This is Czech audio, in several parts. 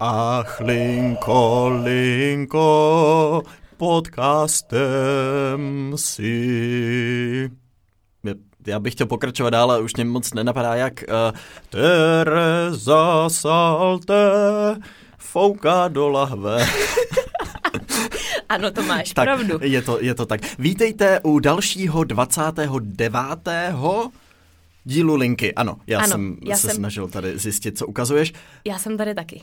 Ach, linko, linko, podcastem si. Já bych chtěl pokračovat dál, ale už mě moc nenapadá, jak uh, Tereza Salte fouká do lahve. Ano, to máš tak, pravdu. Je to, je to tak. Vítejte u dalšího 29. dílu Linky. Ano, já Ano, jsem já se jsem- snažil tady zjistit, co ukazuješ. Já jsem tady taky.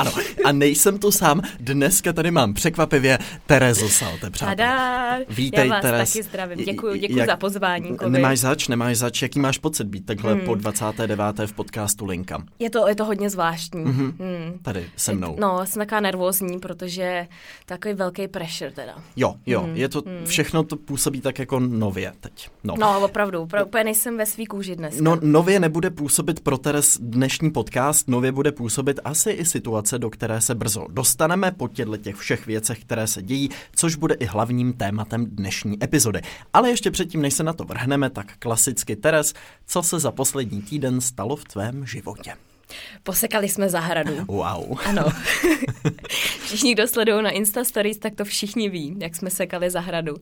Ano, a nejsem tu sám. Dneska tady mám překvapivě Terezu Salte, přátelé. Vítej, Já vás Teres. taky zdravím. Děkuji, děkuji jak- za pozvání. Kovi. Nemáš zač, nemáš zač. Jaký máš pocit být takhle hmm. po 29. v podcastu Linka? Je to, je to hodně zvláštní. Mhm. Hmm. Tady se mnou. No, jsem taková nervózní, protože takový velký pressure teda. Jo, jo, Hmm, je to, všechno to působí tak jako nově teď. No. No, opravdu, opravdu úplně nejsem ve svý kůži dneska. No, nově nebude působit pro Teres dnešní podcast, nově bude působit asi i situace, do které se brzo dostaneme po těchto těch všech věcech, které se dějí, což bude i hlavním tématem dnešní epizody. Ale ještě předtím, než se na to vrhneme, tak klasicky Teres, co se za poslední týden stalo v tvém životě? Posekali jsme zahradu. Wow. Ano. všichni, kdo sledují na Insta Stories, tak to všichni ví, jak jsme sekali zahradu.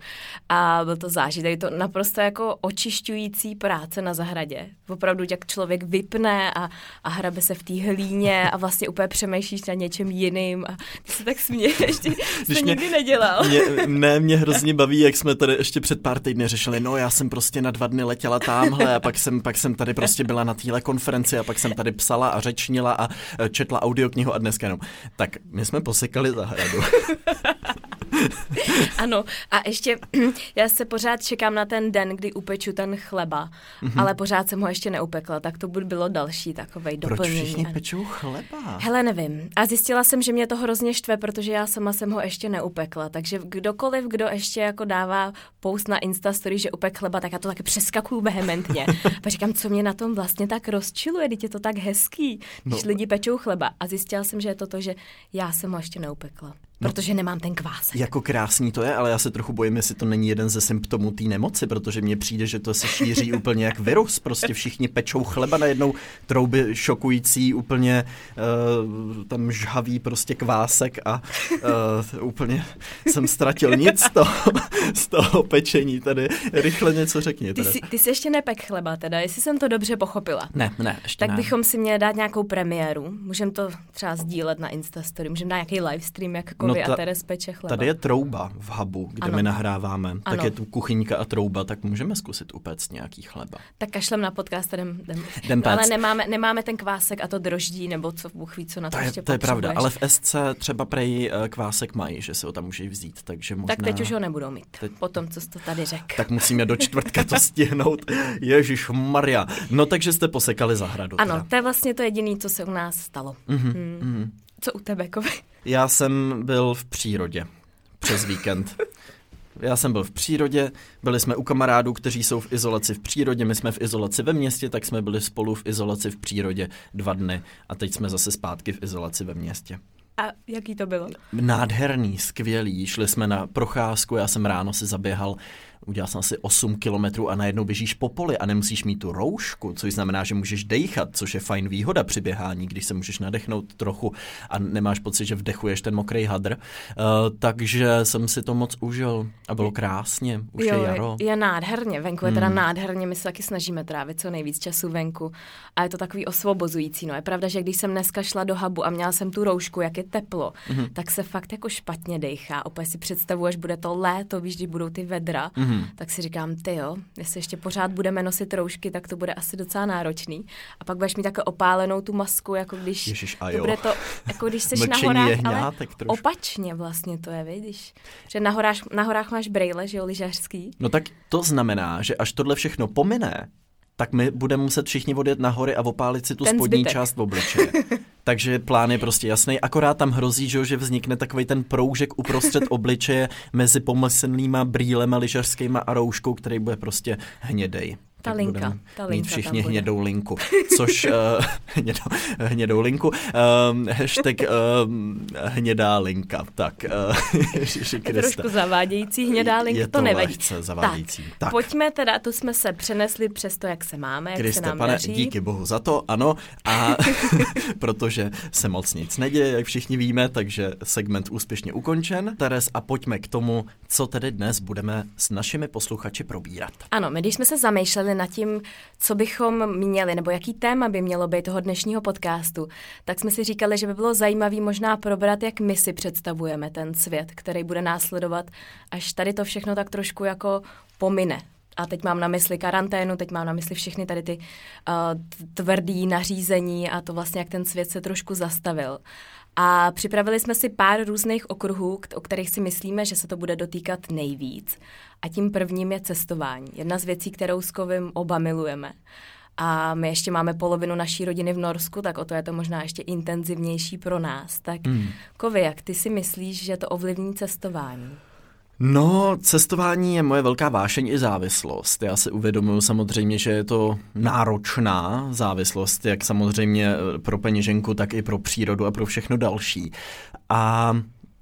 A byl to zážitek, to naprosto jako očišťující práce na zahradě. Opravdu, jak člověk vypne a, a hrabe se v té hlíně a vlastně úplně přemýšlíš na něčem jiným a ty se tak směješ, Když to mě- nikdy nedělal. Mě, ne, mě hrozně baví, jak jsme tady ještě před pár týdny řešili, no já jsem prostě na dva dny letěla tamhle a pak jsem, pak jsem tady prostě byla na téhle konferenci a pak jsem tady psala a řečnila a e, četla audioknihu a dneska jenom. Tak my jsme posekali zahradu. Ano, a ještě já se pořád čekám na ten den, kdy upeču ten chleba, mm-hmm. ale pořád jsem ho ještě neupekla, tak to by bylo další takovej Proč doplnění. všichni Ano. pečou chleba? Hele, nevím. A zjistila jsem, že mě to hrozně štve, protože já sama jsem ho ještě neupekla. Takže kdokoliv, kdo ještě jako dává post na Instastory, že upek chleba, tak já to taky přeskakuju vehementně. A říkám, co mě na tom vlastně tak rozčiluje, teď je to tak hezký, když No. lidi pečou chleba. A zjistila jsem, že je to to, že já jsem ho ještě neupekla, protože nemám ten kvásek. Jako krásný to je, ale já se trochu bojím, jestli to není jeden ze symptomů té nemoci, protože mně přijde, že to se šíří úplně jak virus. Prostě všichni pečou chleba najednou, trouby šokující, úplně uh, tam žhavý prostě kvásek a uh, úplně jsem ztratil nic z toho, z toho pečení. Tady rychle něco řekni. Ty Teda. jsi, ty jsi ještě nepek chleba teda, jestli jsem to dobře pochopila. Ne, ne, ještě Tak ne. bychom si měli dát nějakou premiéru. Můžeme to třeba sdílet na Instastory, můžeme dát nějaký livestream, jak No ta- a Teres peče chleba. Tady je trouba v hubu, kde Ano. my nahráváme. Tak Ano. je tu kuchyňka a trouba, tak můžeme zkusit upéct nějaký chleba. Tak kašlem na podcast, jdem, jdem. Jdem no, ale nemáme, nemáme ten kvásek a to droždí, nebo co Bůh ví, co na to, To je, ještě to je pravda, ale v SC třeba prej eh, kvásek mají, že si ho tam můžeš vzít, takže možná... Tak teď už ho nebudou mít, Teď- po tom, co jsi to tady řekl. Tak musíme do čtvrtka to stihnout. Ježíš Maria. No takže jste posekali zahradu. Ano, Teda. to je vlastně to jediné, co se u nás stalo. Mhm, Hmm. mhm. Co u tebe, Kovy? Já jsem byl v přírodě přes víkend. Já jsem byl v přírodě, byli jsme u kamarádů, kteří jsou v izolaci v přírodě, my jsme v izolaci ve městě, tak jsme byli spolu v izolaci v přírodě dva dny a teď jsme zase zpátky v izolaci ve městě. A jaký to bylo? Nádherný, skvělý. Šli jsme na procházku, já jsem ráno si zaběhal, udělal jsem asi 8 kilometrů a najednou běžíš po poli a nemusíš mít tu roušku, což znamená, že můžeš dejchat, což je fajn výhoda při běhání, když se můžeš nadechnout trochu a nemáš pocit, že vdechuješ ten mokrý hadr. Uh, takže jsem si to moc užil a bylo krásně, už jo, je jaro. je nádherně, venku je teda Hmm. nádherně, my se taky snažíme trávit co nejvíc času venku a je to takový osvobozující, no je pravda, že když jsem dneska šla do hubu a měla jsem tu roušku, jak je teplo, Mhm. tak se fakt jako špatně dejchá, opět si představu, až bude to léto, víš, když budou ty vedra, Mhm. tak si říkám, ty jo, jestli ještě pořád budeme nosit roušky, tak to bude asi docela náročný a pak budeš mít takhle opálenou tu masku, jako když, Ježiš, a to jo. bude to, jako když jsi na horách, ale trošku. opačně vlastně to je, vidíš, že na horách, na horách máš brejle, že jo, lyžařský, No tak to znamená, že až tohle všechno pomine, tak my budeme muset všichni odjet na hory a opálit si tu Ten spodní zbytek. část v obličeje. Takže plán je prostě jasný, akorát tam hrozí, že, že vznikne takový ten proužek uprostřed obličeje mezi pomyslnýma brýlema lyžařskýma a rouškou, který bude prostě hnědej. Ta linka, ta linka mít všichni hnědou linku, což uh, hnědou, hnědou linku, um, hashtag um, hnědá linka, tak uh, Kriste. trošku zavádějící hnědá linka, Je to, to nevadí. lehce zavádějící. Tak, Tak. pojďme teda, tu jsme se přenesli přes to, jak se máme, jak se Kriste, nám pane, daří. díky bohu za to, ano, a protože se moc nic neděje, jak všichni víme, takže segment úspěšně ukončen. Teres, a pojďme k tomu, co tedy dnes budeme s našimi posluchači probírat. Ano, my když jsme se zamýšleli nad tím, co bychom měli, nebo jaký téma by mělo být toho dnešního podcastu, tak jsme si říkali, že by bylo zajímavé možná probrat, jak my si představujeme ten svět, který bude následovat, až tady to všechno tak trošku jako pomine. A teď mám na mysli karanténu, teď mám na mysli všechny tady ty uh, tvrdý nařízení a to vlastně, jak ten svět se trošku zastavil. A připravili jsme si pár různých okruhů, o kterých si myslíme, že se to bude dotýkat nejvíc. A tím prvním je cestování. Jedna z věcí, kterou s Kovim oba milujeme. A my ještě máme polovinu naší rodiny v Norsku, tak o to je to možná ještě intenzivnější pro nás. Tak Hmm. Kovi, jak ty si myslíš, že to ovlivní cestování? No, cestování je moje velká vášeň i závislost. Já si uvědomuji samozřejmě, že je to náročná závislost, jak samozřejmě eh, pro peněženku, tak i pro přírodu a pro všechno další. A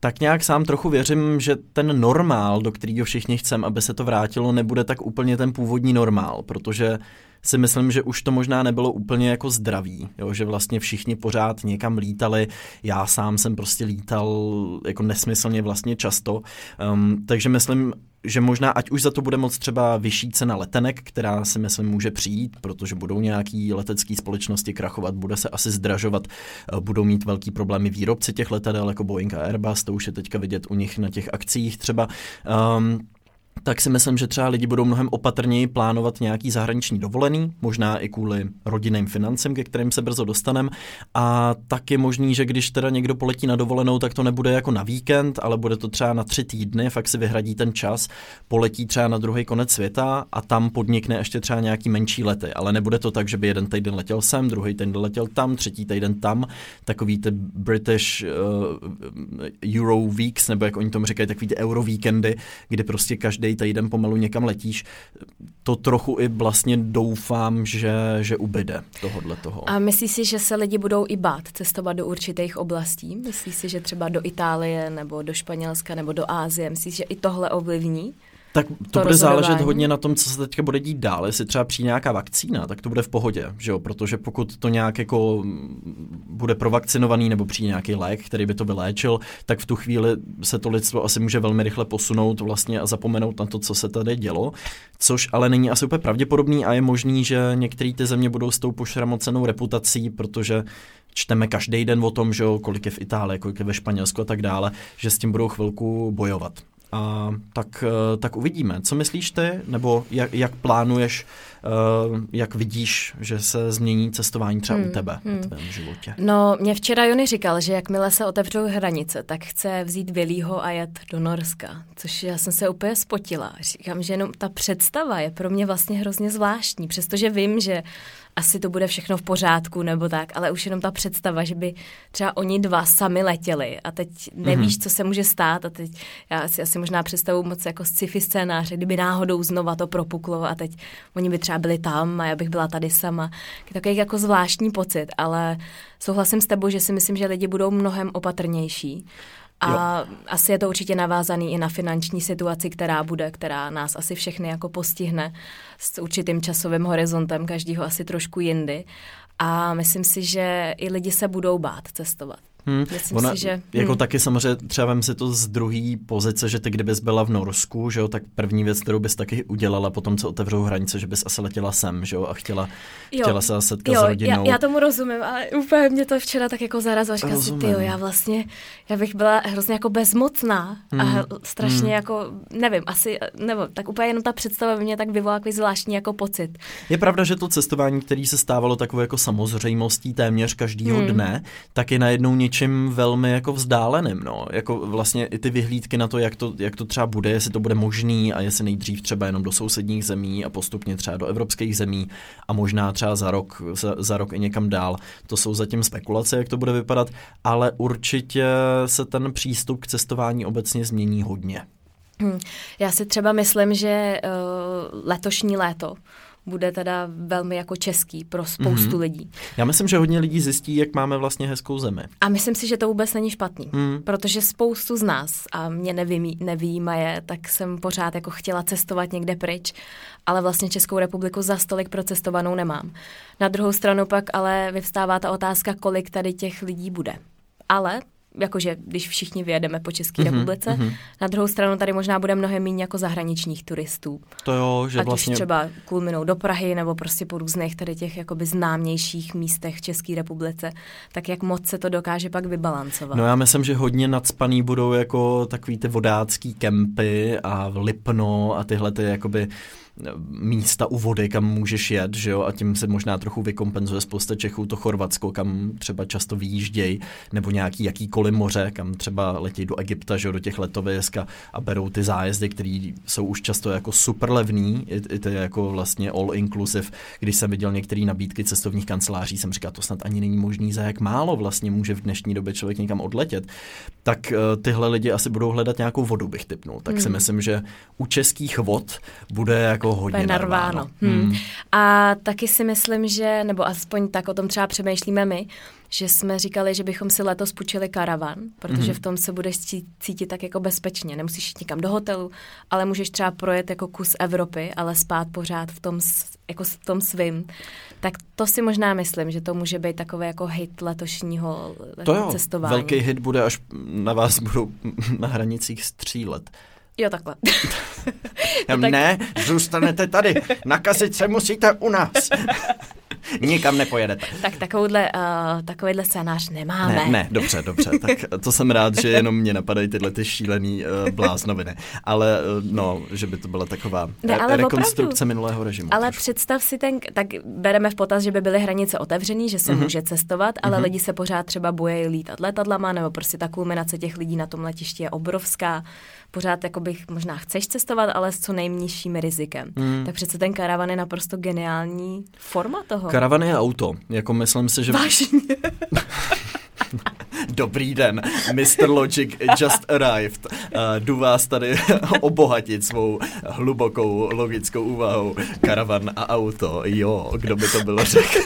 tak nějak sám trochu věřím, že ten normál, do kterého všichni chceme, aby se to vrátilo, nebude tak úplně ten původní normál, protože si myslím, že už to možná nebylo úplně jako zdravý, jo? že vlastně všichni pořád někam lítali, já sám jsem prostě lítal jako nesmyslně vlastně často, um, takže myslím, že možná ať už za to bude moc třeba vyšší cena letenek, která si myslím může přijít, protože budou nějaký letecké společnosti krachovat, bude se asi zdražovat, eh, budou mít velký problémy výrobci těch letadel jako Boeing a Airbus, to už je teďka vidět u nich na těch akcích třeba. Um, tak si myslím, že třeba lidi budou mnohem opatrněji plánovat nějaký zahraniční dovolený, možná i kvůli rodinným financím, ke kterým se brzo dostaneme. A tak je možný, že když teda někdo poletí na dovolenou, tak to nebude jako na víkend, ale bude to třeba na tři týdny, fakt si vyhradí ten čas, poletí třeba na druhý konec světa a tam podnikne ještě třeba nějaký menší lety. Ale nebude to tak, že by jeden týden letěl sem, druhý týden letěl tam, třetí týden tam. Takový ty British uh, Euro Weeks, nebo jak oni tomu říkají, takový ty Euro víkendy, kdy prostě každý týden pomalu někam letíš. To trochu i vlastně doufám, že, že ubyde tohodle toho. A myslíš si, že se lidi budou i bát cestovat do určitých oblastí? Myslíš si, že třeba do Itálie nebo do Španělska nebo do Ázie? Myslíš, že i tohle ovlivní? Tak to, to bude záležet hodně na tom, co se teďka bude dít dál. Jestli třeba přijde nějaká vakcína, tak to bude v pohodě, že jo? Protože pokud to nějak jako mm, bude provakcinovaný nebo přijde nějaký lék, který by to vyléčil, tak v tu chvíli se to lidstvo asi může velmi rychle posunout vlastně a zapomenout na to, co se tady dělo. Což ale není asi úplně pravděpodobný a je možný, že některé ty země budou s tou pošramocenou reputací, protože čteme každý den o tom, že jo, kolik je v Itálii, kolik je ve Španělsku a tak dále, že s tím budou chvilku bojovat. A tak, eh, tak uvidíme. Co myslíš ty, nebo jak, jak plánuješ, eh, jak vidíš, že se změní cestování třeba Hmm, u tebe hmm. v tvém životě? No, mě včera Jony říkal, že jakmile se otevřou hranice, tak chce vzít Vilího a jet do Norska, což já jsem se úplně spotila. Říkám, že jenom ta představa je pro mě vlastně hrozně zvláštní, přestože vím, že asi to bude všechno v pořádku nebo tak, ale už jenom ta představa, že by třeba oni dva sami letěli a teď nevíš, mm-hmm. co se může stát a teď já si asi možná představu moc jako sci-fi scénáře, kdyby náhodou znova to propuklo a teď oni by třeba byli tam a já bych byla tady sama. Je takový jako zvláštní pocit, ale souhlasím s tebou, že si myslím, že lidi budou mnohem opatrnější. A jo. asi je to určitě navázaný i na finanční situaci, která bude, která nás asi všechny jako postihne s určitým časovým horizontem, každýho asi trošku jindy. A myslím si, že i lidi se budou bát cestovat. Hmm. Myslím Ona, si, že... Jako hmm. taky samozřejmě třeba vem si to z druhé pozice, že ty kdybys byla v Norsku, že jo, tak první věc, kterou bys taky udělala potom, co otevřou hranice, že bys asi letěla sem, že jo, a chtěla, Jo. chtěla se setkat Jo, s rodinou. já, já tomu rozumím, ale úplně mě to včera tak jako zarazilo. Si, Rozumím. ty já vlastně, já bych byla hrozně jako bezmocná a Hmm. strašně Hmm. jako, nevím, asi, nebo tak úplně jenom ta představa by mě tak vyvolala takový zvláštní jako pocit. Je pravda, že to cestování, který se stávalo takovou jako samozřejmostí téměř každýho Hmm. dne, tak je najednou něčím velmi jako vzdáleným, no. Jako vlastně i ty vyhlídky na to, jak to, jak to třeba bude, jestli to bude možný a jestli nejdřív třeba jenom do sousedních zemí a postupně třeba do evropských zemí a možná třeba za rok, za, za rok i někam dál. To jsou zatím spekulace, jak to bude vypadat, ale určitě se ten přístup k cestování obecně změní hodně. Hm. Já si třeba myslím, že uh, letošní léto bude teda velmi jako český pro spoustu mm-hmm. lidí. Já myslím, že hodně lidí zjistí, jak máme vlastně hezkou zemi. A myslím si, že to vůbec není špatný, mm. protože spoustu z nás, a mě nevím, nevímaje, tak jsem pořád jako chtěla cestovat někde pryč, ale vlastně Českou republiku za stolik procestovanou nemám. Na druhou stranu pak ale vyvstává ta otázka, kolik tady těch lidí bude. Ale jakože když všichni vyjedeme po České mm-hmm, republice. Mm-hmm. Na druhou stranu tady možná bude mnohem méně jako zahraničních turistů. To jo, že Ať vlastně... už třeba kulminou do Prahy nebo prostě po různých tady těch jakoby známějších místech v České republice, tak jak moc se to dokáže pak vybalancovat. No já myslím, že hodně nadspaný budou jako takový ty vodácký kempy a Lipno a tyhle ty jakoby místa u vody, kam můžeš jet, že jo, a tím se možná trochu vykompenzuje spousta Čechů to Chorvatsko, kam třeba často vyjíždějí, nebo nějaký jakýkoliv moře, kam třeba letí do Egypta, že jo, do těch letovisk a, a berou ty zájezdy, které jsou už často jako super levný, i, i to je jako vlastně all inclusive. Když jsem viděl některé nabídky cestovních kanceláří, jsem říkal, to snad ani není možný, za jak málo vlastně může v dnešní době člověk někam odletět. Tak uh, tyhle lidi asi budou hledat nějakou vodu, bych typnul. Tak mm. si myslím, že u českých vod bude jako jako hodně narváno. Hmm. Hmm. A taky si myslím, že, nebo aspoň tak o tom třeba přemýšlíme my, že jsme říkali, že bychom si letos půjčili karavan, protože mm-hmm. v tom se budeš cítit tak jako bezpečně. Nemusíš jít nikam do hotelu, ale můžeš třeba projet jako kus Evropy, ale spát pořád v tom, jako v tom svým. Tak to si možná myslím, že to může být takový jako hit letošního to jo, cestování. velký hit bude, až na vás budou na hranicích střílet. Jo, takhle. no, tak... Ne, zůstanete tady. Nakazit se musíte u nás. Nikam nepojedete. Tak takovouhle, uh, takovýhle scénář nemáme. Ne, ne, dobře, dobře. Tak to jsem rád, že jenom mě napadají tyhle ty šílený uh, bláznoviny. Ale uh, no, že by to byla taková ne, ale rekonstrukce opravdu. minulého režimu. Ale trošku. představ si ten, tak bereme v potaz, že by byly hranice otevřený, že se uh-huh. může cestovat, ale uh-huh. lidi se pořád třeba bojí lítat letadlama, nebo prostě ta kulminace těch lidí na tom letišti je obrovská pořád jako bych možná chceš cestovat, ale s co nejnižším rizikem. Mm. Tak přece ten karavan je naprosto geniální forma toho. Karavan je auto. Jako myslím si, že... Vážně. Dobrý den, Mr. Logic just arrived. Uh, jdu vás tady obohatit svou hlubokou logickou úvahou. Karavan a auto, jo, kdo by to bylo řekl.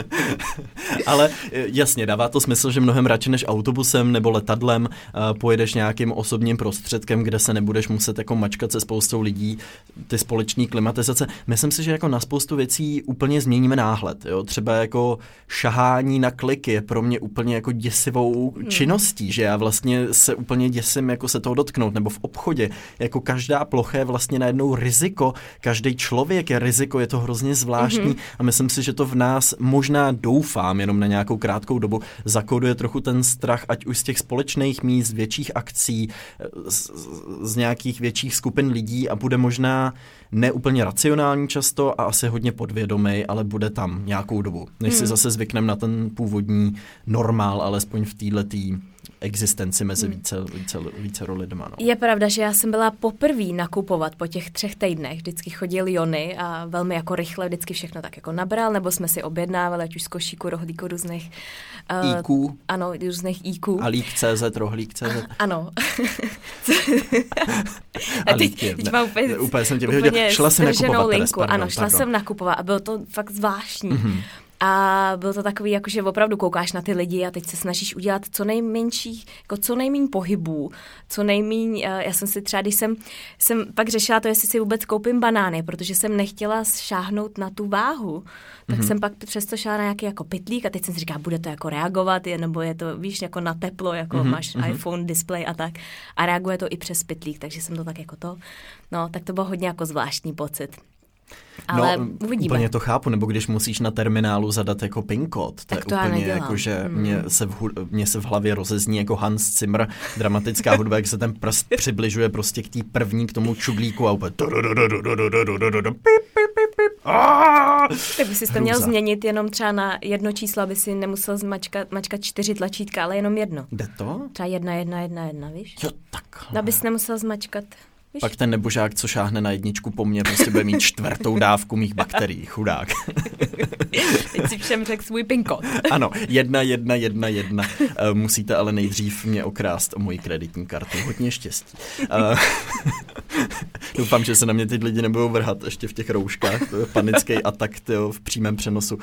Ale eh, jasně, dává to smysl, že mnohem radši než autobusem nebo letadlem uh, pojedeš nějakým osobním prostředkem, kde se nebudeš muset jako mačkat se spoustou lidí, ty společní klimatizace. Myslím si, že jako na spoustu věcí úplně změníme náhled. Jo? Třeba jako šahání na klik je pro mě úplně jako děsivou hmm. činností, že já vlastně se úplně děsím jako se toho dotknout, nebo v obchodě. Jako každá plocha je vlastně najednou riziko, každý člověk je riziko, je to hrozně zvláštní hmm. a myslím si, že to v nás možná doufám jenom na nějakou krátkou dobu, zakoduje trochu ten strach, ať už z těch společných míst, větších akcí, z, z nějakých větších skupin lidí a bude možná neúplně racionální často a asi hodně podvědomý, ale bude tam nějakou dobu, než hmm. si zase zvykneme na ten původní normál, alespoň v této existenci mezi hmm. více, více, více lidma. No. Je pravda, že já jsem byla poprvé nakupovat po těch třech týdnech. Vždycky chodil Jony a velmi jako rychle vždycky všechno tak jako nabral, nebo jsme si objednávali, ať už z košíku, rohlíku, různých... Uh, IQ. Ano, různých IQ. A lík CZ, rohlík CZ. Ano. a teď, teď mám úplně, úplně jsem tě vyhodil. Šla jsem nakupovat. Linku. Pardon, ano, šla pardon. jsem nakupovat a bylo to fakt zvláštní. Mm-hmm. A bylo to takový, jako že opravdu koukáš na ty lidi a teď se snažíš udělat co nejmenší, jako co nejméně pohybů, co nejméně, eh, já jsem si třeba, když jsem, jsem pak řešila to, jestli si vůbec koupím banány, protože jsem nechtěla šáhnout na tu váhu, tak mm-hmm. jsem pak přesto šla na nějaký jako pitlík a teď jsem si říkala, bude to jako reagovat, je, nebo je to, víš, jako na teplo, jako mm-hmm. máš mm-hmm. iPhone display a tak. A reaguje to i přes pitlík, takže jsem to tak jako to, no, tak to bylo hodně jako zvláštní pocit. Ale no, uvidíme. Úplně to chápu, nebo když musíš na terminálu zadat jako PIN kód, to tak je to úplně jako, že hmm. mě, se v, mě se v hlavě rozezní jako Hans Zimmer, dramatická hudba, jak se ten prst přibližuje prostě k té první, k tomu čudlíku a úplně tak by si to měl změnit jenom třeba na jedno číslo, aby si nemusel zmačkat, mačkat čtyři tlačítka, ale jenom jedno. Jde to? Třeba jedna, jedna, jedna, jedna, víš? Jo, tak. Abys nemusel zmačkat Víš? Pak ten nebožák, co šáhne na jedničku po mně, prostě bude mít čtvrtou dávku mých bakterií, chudák. Teď si všem řekl svůj pin kód. ano, jedna, jedna, jedna, jedna. Uh, musíte ale nejdřív mě okrást o moji kreditní kartu. Hodně štěstí. Uh, doufám, že se na mě ty lidi nebudou vrhat ještě v těch rouškách. To je panický atak tyjo, v přímém přenosu uh,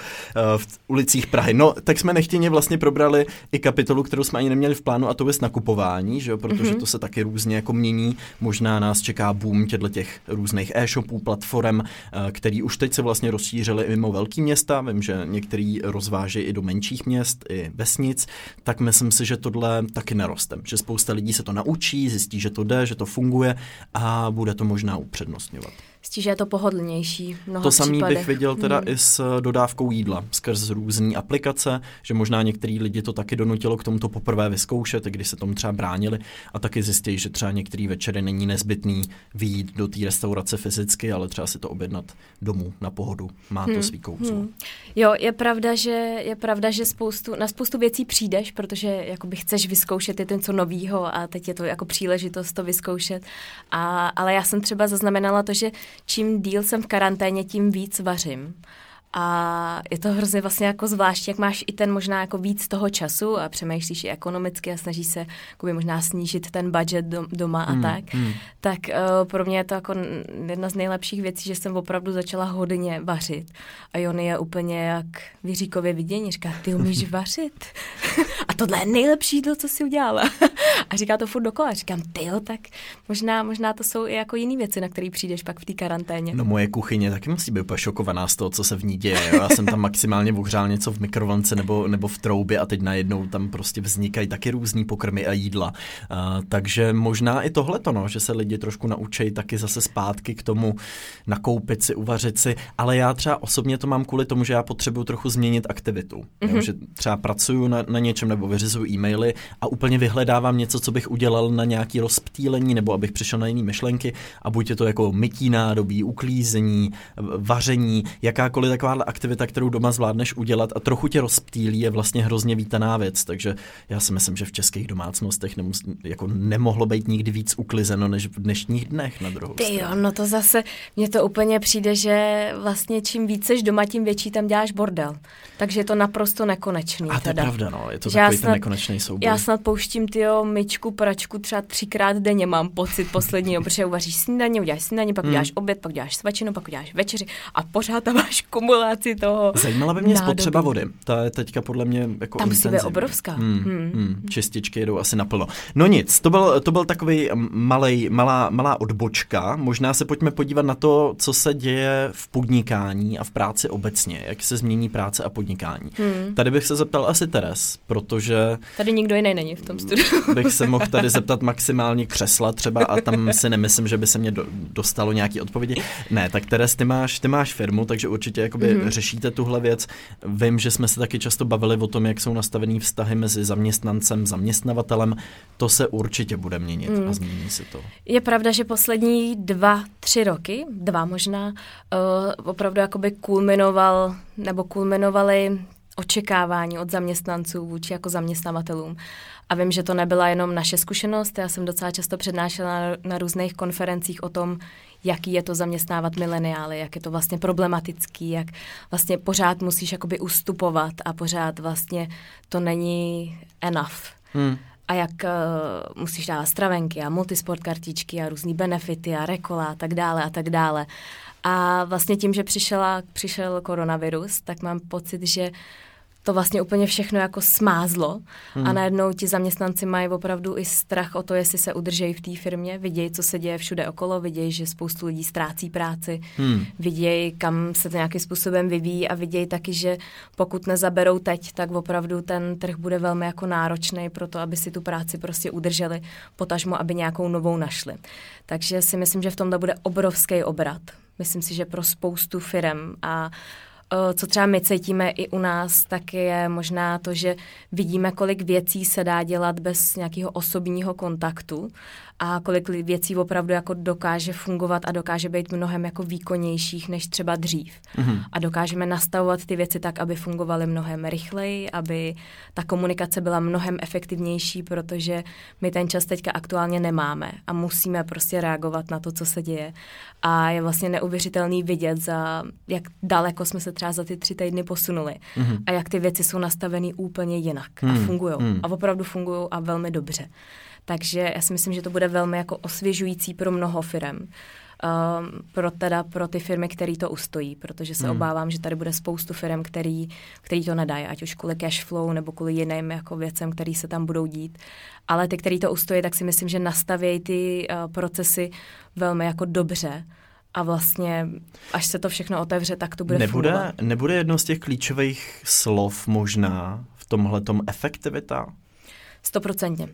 v ulicích Prahy. No, tak jsme nechtěně vlastně probrali i kapitolu, kterou jsme ani neměli v plánu, a to je nakupování, že jo? protože mm-hmm. to se taky různě jako mění. Možná nás čeká boom těchto těch různých e-shopů, platform, uh, který už teď se vlastně rozšířily i mimo velký města. Vím, že některý rozváží i do menších měst, i vesnic. Tak myslím si, že tohle taky neroste. Že spousta lidí se to naučí, zjistí, že to jde, že to funguje a bude to možná upřednostňovat. Ztí, že je to pohodlnější. To samý bych viděl teda hmm. i s dodávkou jídla skrz různé aplikace, že možná některý lidi to taky donutilo k tomu to poprvé vyzkoušet, když se tomu třeba bránili a taky zjistí, že třeba některý večery není nezbytný vyjít do té restaurace fyzicky, ale třeba si to objednat domů na pohodu. Má to hmm. svý kouzlo. Hmm. Jo, je pravda, že je pravda, že spoustu, na spoustu věcí přijdeš, protože jakoby chceš vyzkoušet je ten co novýho a teď je to jako příležitost to vyzkoušet. A, ale já jsem třeba zaznamenala to, že čím díl jsem v karanténě, tím víc vařím. A je to hrozně vlastně jako zvláštní, jak máš i ten možná jako víc toho času a přemýšlíš i ekonomicky a snaží se jakoby možná snížit ten budget doma a hmm, tak. Hmm. Tak uh, pro mě je to jako jedna z nejlepších věcí, že jsem opravdu začala hodně vařit. A Jony je úplně jak vyříkově vidění. Říká, ty umíš vařit? a tohle je nejlepší jídlo, co jsi udělala. A říká to furt dokola. Říkám, ty jo, tak možná, možná to jsou i jako jiné věci, na které přijdeš pak v té karanténě. No moje kuchyně taky musí být šokovaná z toho, co se v ní děje. Jo? Já jsem tam maximálně ohřál něco v mikrovlnce nebo, nebo v troubě a teď najednou tam prostě vznikají taky různý pokrmy a jídla. Uh, takže možná i tohle to, no, že se lidi trošku naučí taky zase zpátky k tomu nakoupit si, uvařit si, ale já třeba osobně to mám kvůli tomu, že já potřebuju trochu změnit aktivitu. Mm-hmm. Jo? Mhm. Že třeba pracuju na, na něčem nebo vyřizuju e-maily a úplně vyhledávám něco, co bych udělal na nějaký rozptýlení nebo abych přišel na jiné myšlenky a buď je to jako mytí nádobí, uklízení, vaření, jakákoliv taková aktivita, kterou doma zvládneš udělat a trochu tě rozptýlí, je vlastně hrozně vítaná věc. Takže já si myslím, že v českých domácnostech nemus, jako nemohlo být nikdy víc uklizeno než v dnešních dnech na druhou Ty jo, no to zase, mně to úplně přijde, že vlastně čím víc seš doma, tím větší tam děláš bordel. Takže je to naprosto nekonečný. A to teda. je pravda, no. Je to takový snad, ten nekonečný souboj. Já snad pouštím ty myčku, pračku třeba třikrát denně, mám pocit poslední, protože uvaříš snídaně, uděláš snídaně, pak hmm. uděláš oběd, pak uděláš svačinu, pak uděláš večeři a pořád tam máš kumulaci toho. Zajímala by mě nádobí. spotřeba vody. Ta je teďka podle mě jako Tam musí být obrovská. Hmm, hmm. Hmm. Čističky jedou asi naplno. No nic, to byl, to byl takový malej, malá, malá odbočka. Možná se pojďme podívat na to, co se děje v podnikání a v práci obecně. Jak se změní práce a podnikání. Hmm. Tady bych se zeptal asi Teres, protože... Tady nikdo jiný není v tom studiu. Bych se mohl tady zeptat maximálně křesla třeba a tam si nemyslím, že by se mě do, dostalo nějaké odpovědi. Ne, tak Teres, ty máš, ty máš firmu, takže určitě jakoby hmm řešíte tuhle věc. Vím, že jsme se taky často bavili o tom, jak jsou nastavený vztahy mezi zaměstnancem, zaměstnavatelem. To se určitě bude měnit hmm. a změní se to. Je pravda, že poslední dva, tři roky, dva možná, uh, opravdu jakoby kulminoval, nebo kulminovali očekávání od zaměstnanců vůči jako zaměstnavatelům. A vím, že to nebyla jenom naše zkušenost, já jsem docela často přednášela na, na různých konferencích o tom, jaký je to zaměstnávat mileniály, jak je to vlastně problematický, jak vlastně pořád musíš jakoby ustupovat a pořád vlastně to není enough. Hmm. A jak uh, musíš dávat stravenky a multisport kartičky a různý benefity a rekola a tak dále a tak dále. A vlastně tím, že přišela, přišel koronavirus, tak mám pocit, že to vlastně úplně všechno jako smázlo hmm. a najednou ti zaměstnanci mají opravdu i strach o to, jestli se udržejí v té firmě, vidějí, co se děje všude okolo, vidějí, že spoustu lidí ztrácí práci, hmm. vidějí, kam se to nějakým způsobem vyvíjí a vidějí taky, že pokud nezaberou teď, tak opravdu ten trh bude velmi jako náročný pro to, aby si tu práci prostě udrželi, potažmo, aby nějakou novou našli. Takže si myslím, že v tomto bude obrovský obrat. Myslím si, že pro spoustu firm a co třeba my cítíme i u nás, tak je možná to, že vidíme, kolik věcí se dá dělat bez nějakého osobního kontaktu a kolik věcí opravdu jako dokáže fungovat a dokáže být mnohem jako výkonnějších než třeba dřív. Mm-hmm. A dokážeme nastavovat ty věci tak, aby fungovaly mnohem rychleji, aby ta komunikace byla mnohem efektivnější, protože my ten čas teďka aktuálně nemáme a musíme prostě reagovat na to, co se děje. A je vlastně neuvěřitelný vidět, za jak daleko jsme se třeba za ty tři týdny posunuli mm-hmm. a jak ty věci jsou nastaveny úplně jinak mm-hmm. a mhm. fungují. Mm-hmm. A opravdu fungují a velmi dobře. Takže já si myslím, že to bude velmi jako osvěžující pro mnoho firm. Um, pro, teda, pro ty firmy, které to ustojí, protože se hmm. obávám, že tady bude spoustu firm, který, který to nedají, ať už kvůli cash flow nebo kvůli jiným jako věcem, které se tam budou dít. Ale ty, který to ustojí, tak si myslím, že nastavějí ty uh, procesy velmi jako dobře a vlastně, až se to všechno otevře, tak to bude nebude, fungovat. Nebude jedno z těch klíčových slov možná v tomhle efektivita? Stoprocentně.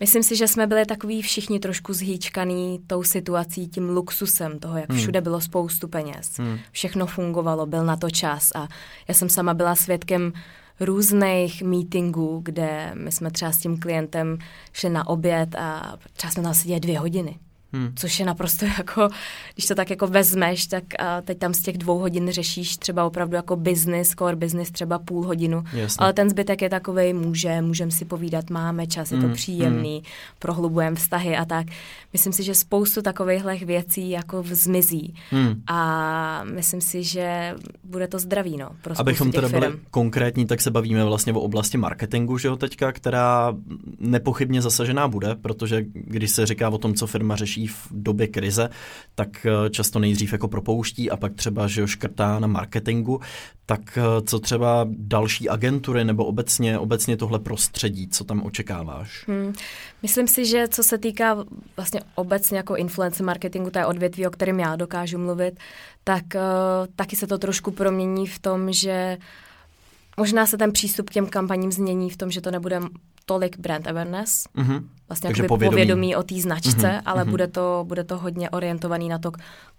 Myslím si, že jsme byli takový všichni trošku zhýčkaný tou situací, tím luxusem toho, jak hmm. všude bylo spoustu peněz. Hmm. Všechno fungovalo, byl na to čas a já jsem sama byla svědkem různých meetingů, kde my jsme třeba s tím klientem šli na oběd a třeba jsme tam seděli dvě hodiny. Hmm. Což je naprosto jako, když to tak jako vezmeš, tak a teď tam z těch dvou hodin řešíš třeba opravdu jako business, core business třeba půl hodinu, Jasně. ale ten zbytek je takový, může, můžeme si povídat, máme čas, je to hmm. příjemný, hmm. prohlubujeme vztahy a tak. Myslím si, že spoustu takovýchhle věcí jako zmizí hmm. a myslím si, že bude to zdraví, no. Pro Abychom teda byli konkrétní, tak se bavíme vlastně o oblasti marketingu, že jo, teďka, která nepochybně zasažená bude, protože když se říká o tom, co firma řeší, v době krize, tak eh, často nejdřív jako propouští a pak třeba, že škrtá na marketingu, tak eh, co třeba další agentury nebo obecně, obecně tohle prostředí, co tam očekáváš? Hmm. Myslím si, že co se týká vlastně obecně jako influence marketingu, to je odvětví, o kterém já dokážu mluvit, tak uh, taky se to trošku promění v tom, že možná se ten přístup k těm kampaním změní v tom, že to nebude tolik brand awareness, mm-hmm. vlastně Takže povědomí. povědomí o té značce, mm-hmm. ale mm-hmm. Bude, to, bude to hodně orientovaný na to,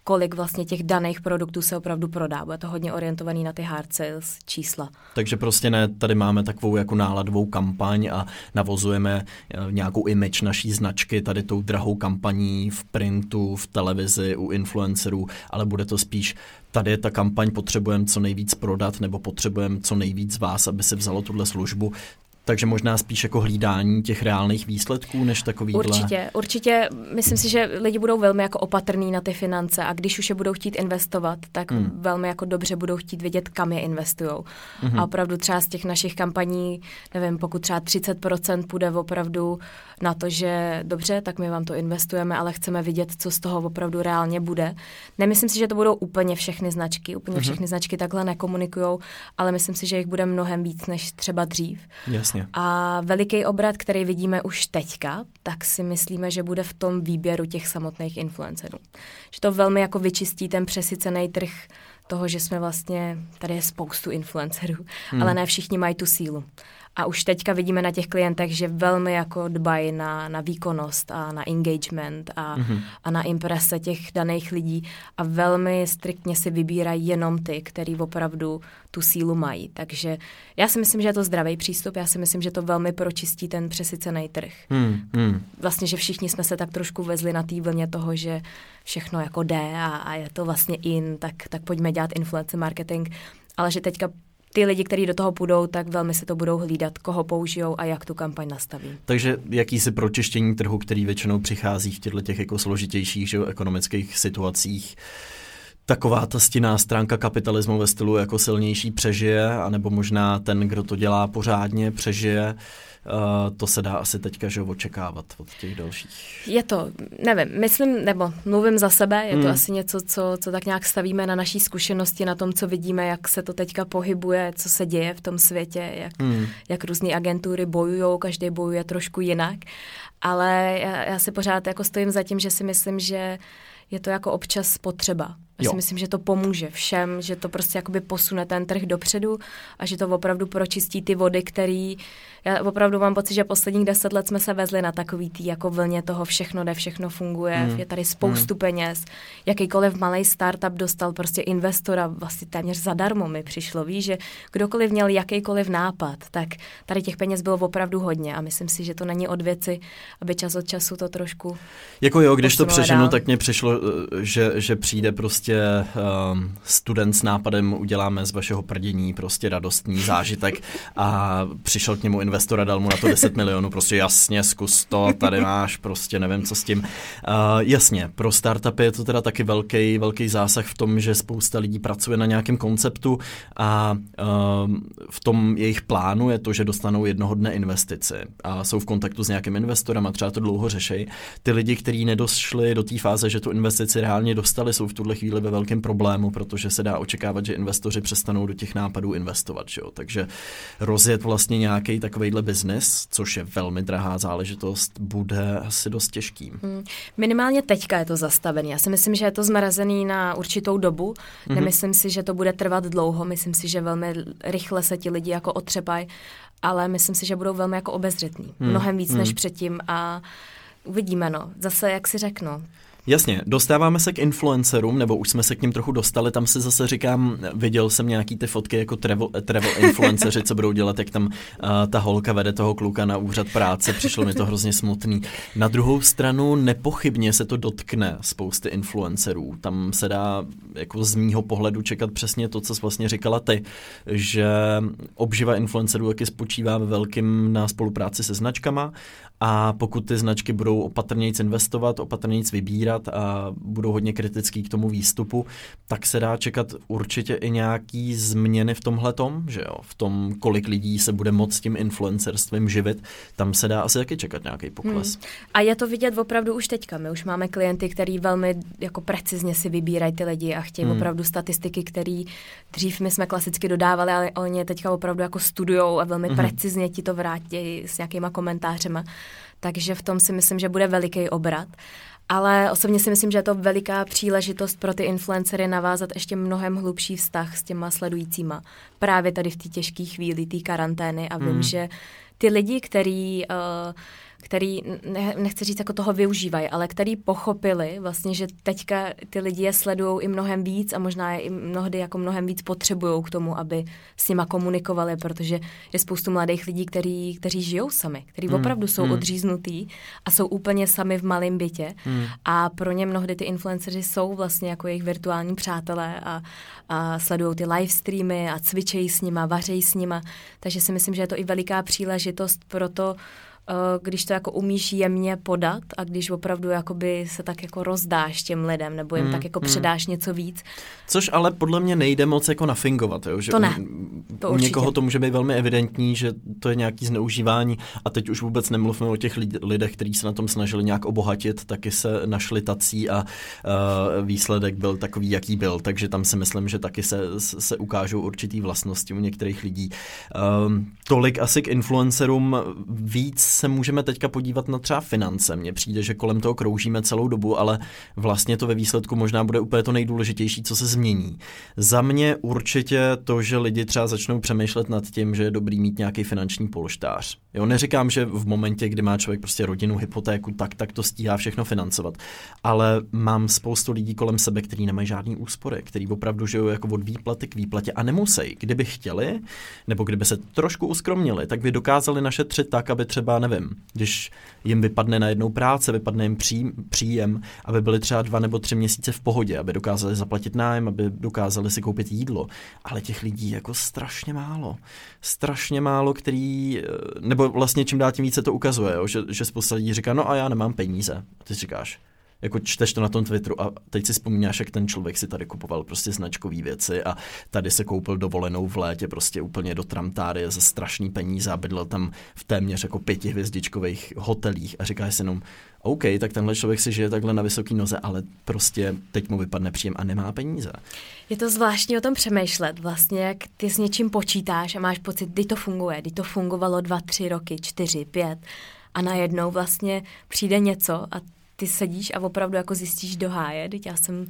kolik vlastně těch daných produktů se opravdu prodá. Bude to hodně orientovaný na ty hard sales čísla. Takže prostě ne, tady máme takovou jako náladovou kampaň a navozujeme eh, nějakou image naší značky tady tou drahou kampaní v printu, v televizi, u influencerů, ale bude to spíš tady je ta kampaň, potřebujeme co nejvíc prodat nebo potřebujeme co nejvíc vás, aby se vzalo tuhle službu. Takže možná spíš jako hlídání těch reálných výsledků, než takový. Určitě, určitě. Myslím si, že lidi budou velmi jako opatrní na ty finance a když už je budou chtít investovat, tak hmm. velmi jako dobře budou chtít vědět, kam je investují. Hmm. A opravdu třeba z těch našich kampaní, nevím, pokud třeba 30% půjde opravdu na to, že dobře, tak my vám to investujeme, ale chceme vidět, co z toho opravdu reálně bude. Nemyslím si, že to budou úplně všechny značky, úplně hmm. všechny značky takhle nekomunikují, ale myslím si, že jich bude mnohem víc než třeba dřív. Jasně. Jasně. A veliký obrat, který vidíme už teďka, tak si myslíme, že bude v tom výběru těch samotných influencerů. Že to velmi jako vyčistí ten přesycený trh toho, že jsme vlastně, tady je spoustu influencerů, hmm. ale ne všichni mají tu sílu. A už teďka vidíme na těch klientech, že velmi jako dbají na, na výkonnost a na engagement a, mm-hmm. a na imprese těch daných lidí a velmi striktně si vybírají jenom ty, který opravdu tu sílu mají. Takže já si myslím, že je to zdravý přístup, já si myslím, že to velmi pročistí ten přesycený trh. Mm, mm. Vlastně, že všichni jsme se tak trošku vezli na té vlně toho, že všechno jako jde a, a je to vlastně in, tak, tak pojďme dělat influence marketing, ale že teďka ty lidi, kteří do toho půjdou, tak velmi se to budou hlídat, koho použijou a jak tu kampaň nastaví. Takže jakýsi pročištění trhu, který většinou přichází v těchto těch jako složitějších že, ekonomických situacích, taková ta stinná stránka kapitalismu ve stylu jako silnější přežije, anebo možná ten, kdo to dělá pořádně, přežije. Uh, to se dá asi teďka že očekávat od těch dalších. Je to, nevím, myslím, nebo mluvím za sebe, je mm. to hmm. asi něco, co, co tak nějak stavíme na naší zkušenosti, na tom, co vidíme, jak se to teďka pohybuje, co se děje v tom světě, jak, mm. jak různé agentury bojují, každý bojuje trošku jinak, ale já, já si pořád jako stojím za tím, že si myslím, že je to jako občas potřeba Já si myslím, že to pomůže všem, že to prostě jakoby posune ten trh dopředu a že to opravdu pročistí ty vody, který já opravdu mám pocit, že posledních deset let jsme se vezli na takový tý jako vlně toho všechno jde, všechno funguje, hmm. je tady spoustu hmm. peněz, jakýkoliv malý startup dostal prostě investora vlastně téměř zadarmo mi přišlo, víš, že kdokoliv měl jakýkoliv nápad, tak tady těch peněz bylo opravdu hodně a myslím si, že to není od věci, aby čas od času to trošku Jako jo, když to přeženu, dál. tak mně přišlo, eh, že, že přijde prostě um, student s nápadem, uděláme z vašeho prdění prostě radostný zážitek a přišel k němu investor a dal mu na to 10 milionů, prostě jasně, zkus to, tady máš, prostě nevím, co s tím. Uh, jasně, pro startupy je to teda taky velký, velký zásah v tom, že spousta lidí pracuje na nějakém konceptu a uh, v tom jejich plánu je to, že dostanou jednoho dne investici a jsou v kontaktu s nějakým investorem a třeba to dlouho řeší. Ty lidi, kteří nedošli do té fáze, že tu investici reálně dostali, jsou v tuhle chvíli ve velkém problému, protože se dá očekávat, že investoři přestanou do těch nápadů investovat. Že jo? Takže rozjet vlastně nějaký takovýhle biznis, což je velmi drahá záležitost, bude asi dost těžký. Hmm. Minimálně teďka je to zastavený. Já si myslím, že je to zmrazený na určitou dobu. Hmm. Nemyslím si, že to bude trvat dlouho. Myslím si, že velmi rychle se ti lidi jako otřepají, ale myslím si, že budou velmi jako obezřetní. Hmm. Mnohem víc hmm. než předtím a uvidíme, no. Zase, jak si řeknu, Jasně, dostáváme se k influencerům, nebo už jsme se k ním trochu dostali, tam si zase říkám, viděl jsem nějaký ty fotky jako travel, travel influenceři, co budou dělat, jak tam uh, ta holka vede toho kluka na úřad práce, přišlo mi to hrozně smutný. Na druhou stranu nepochybně se to dotkne spousty influencerů, tam se dá jako z mýho pohledu čekat přesně to, co jsi vlastně říkala ty, že obživa influencerů taky spočívá ve velkým na spolupráci se značkama a pokud ty značky budou opatrnějc investovat, opatrnějc vybírat a budou hodně kritický k tomu výstupu, tak se dá čekat určitě i nějaký změny v tomhle tom, že jo, v tom, kolik lidí se bude moct tím influencerstvím živit, tam se dá asi taky čekat nějaký pokles. Hmm. A je to vidět opravdu už teďka. My už máme klienty, který velmi jako precizně si vybírají ty lidi a chtějí hmm. opravdu statistiky, které dřív my jsme klasicky dodávali, ale oni je teďka opravdu jako studujou a velmi hmm. precizně ti to vrátí s nějakýma komentářema takže v tom si myslím, že bude veliký obrat. Ale osobně si myslím, že je to veliká příležitost pro ty influencery navázat ještě mnohem hlubší vztah s těma sledujícíma. Právě tady v té těžké chvíli, té karantény a vím, hmm. že ty lidi, který uh, který, ne, nechci říct, jako toho využívají, ale který pochopili vlastně, že teďka ty lidi je sledují i mnohem víc a možná je i mnohdy jako mnohem víc potřebují k tomu, aby s nima komunikovali, protože je spoustu mladých lidí, který, kteří žijou sami, kteří hmm. opravdu jsou hmm. odříznutí a jsou úplně sami v malém bytě hmm. a pro ně mnohdy ty influenceři jsou vlastně jako jejich virtuální přátelé a, a sledují ty live streamy a cvičejí s nima, vařejí s nima, takže si myslím, že je to i veliká příležitost pro to, když to jako umíš jemně podat a když opravdu jakoby se tak jako rozdáš těm lidem nebo jim hmm, tak jako hmm. předáš něco víc. Což ale podle mě nejde moc jako nafingovat. Jo? Že to ne. To u někoho to může být velmi evidentní, že to je nějaký zneužívání a teď už vůbec nemluvíme o těch lidech, kteří se na tom snažili nějak obohatit, taky se našli tací a uh, výsledek byl takový, jaký byl, takže tam si myslím, že taky se, se ukážou určitý vlastnosti u některých lidí. Um, tolik asi k influencerům víc se můžeme teďka podívat na třeba finance. Mně přijde, že kolem toho kroužíme celou dobu, ale vlastně to ve výsledku možná bude úplně to nejdůležitější, co se změní. Za mě určitě to, že lidi třeba začnou přemýšlet nad tím, že je dobrý mít nějaký finanční polštář. Jo, neříkám, že v momentě, kdy má člověk prostě rodinu, hypotéku, tak, tak to stíhá všechno financovat. Ale mám spoustu lidí kolem sebe, kteří nemají žádný úspory, který opravdu žijou jako od výplaty k výplatě a nemusí. Kdyby chtěli, nebo kdyby se trošku uskromnili, tak by dokázali našetřit tak, aby třeba nevím, když jim vypadne na jednou práce, vypadne jim pří, příjem, aby byli třeba dva nebo tři měsíce v pohodě, aby dokázali zaplatit nájem, aby dokázali si koupit jídlo. Ale těch lidí jako strašně málo. Strašně málo, který, eh, nebo vlastně čím dál tím více to ukazuje, jo, že, že spousta lidí říká, no a já nemám peníze. A ty říkáš, jako čteš to na tom Twitteru a teď si vzpomínáš, jak ten člověk si tady kupoval prostě značkové věci a tady se koupil dovolenou v létě prostě úplně do Tramtáry za strašný peníze a bydlel tam v téměř jako pětihvězdičkových hotelích a říkáš si jenom, OK, tak tenhle člověk si žije takhle na vysoké noze, ale prostě teď mu vypadne příjem a nemá peníze. Je to zvláštní o tom přemýšlet, vlastně, jak ty s něčím počítáš a máš pocit, kdy to funguje, kdy to fungovalo dva, tři roky, čtyři, pět a najednou vlastně přijde něco a ty sedíš a opravdu jako zjistíš do háje, teď já jsem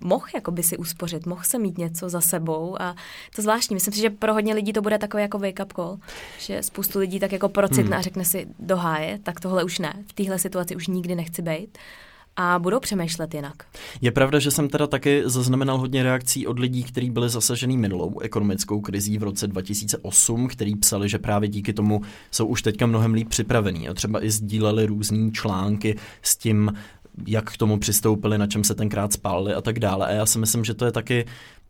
mohl jakoby si uspořit, mohl se mít něco za sebou a to zvláštní. Myslím si, že pro hodně lidí to bude takový jako wake up call, že spoustu lidí tak jako procitne hmm. a řekne si do háje, tak tohle už ne, v téhle situaci už nikdy nechci být a budou přemýšlet jinak. Je pravda, že jsem teda taky zaznamenal hodně reakcí od lidí, kteří byli zasažený minulou ekonomickou krizí v roce 2008, který psali, že právě díky tomu jsou už teďka mnohem líp připravení a třeba i sdíleli různý články s tím, jak k tomu přistoupili, na čem se tenkrát spálili a tak dále. A já si myslím, že to je taky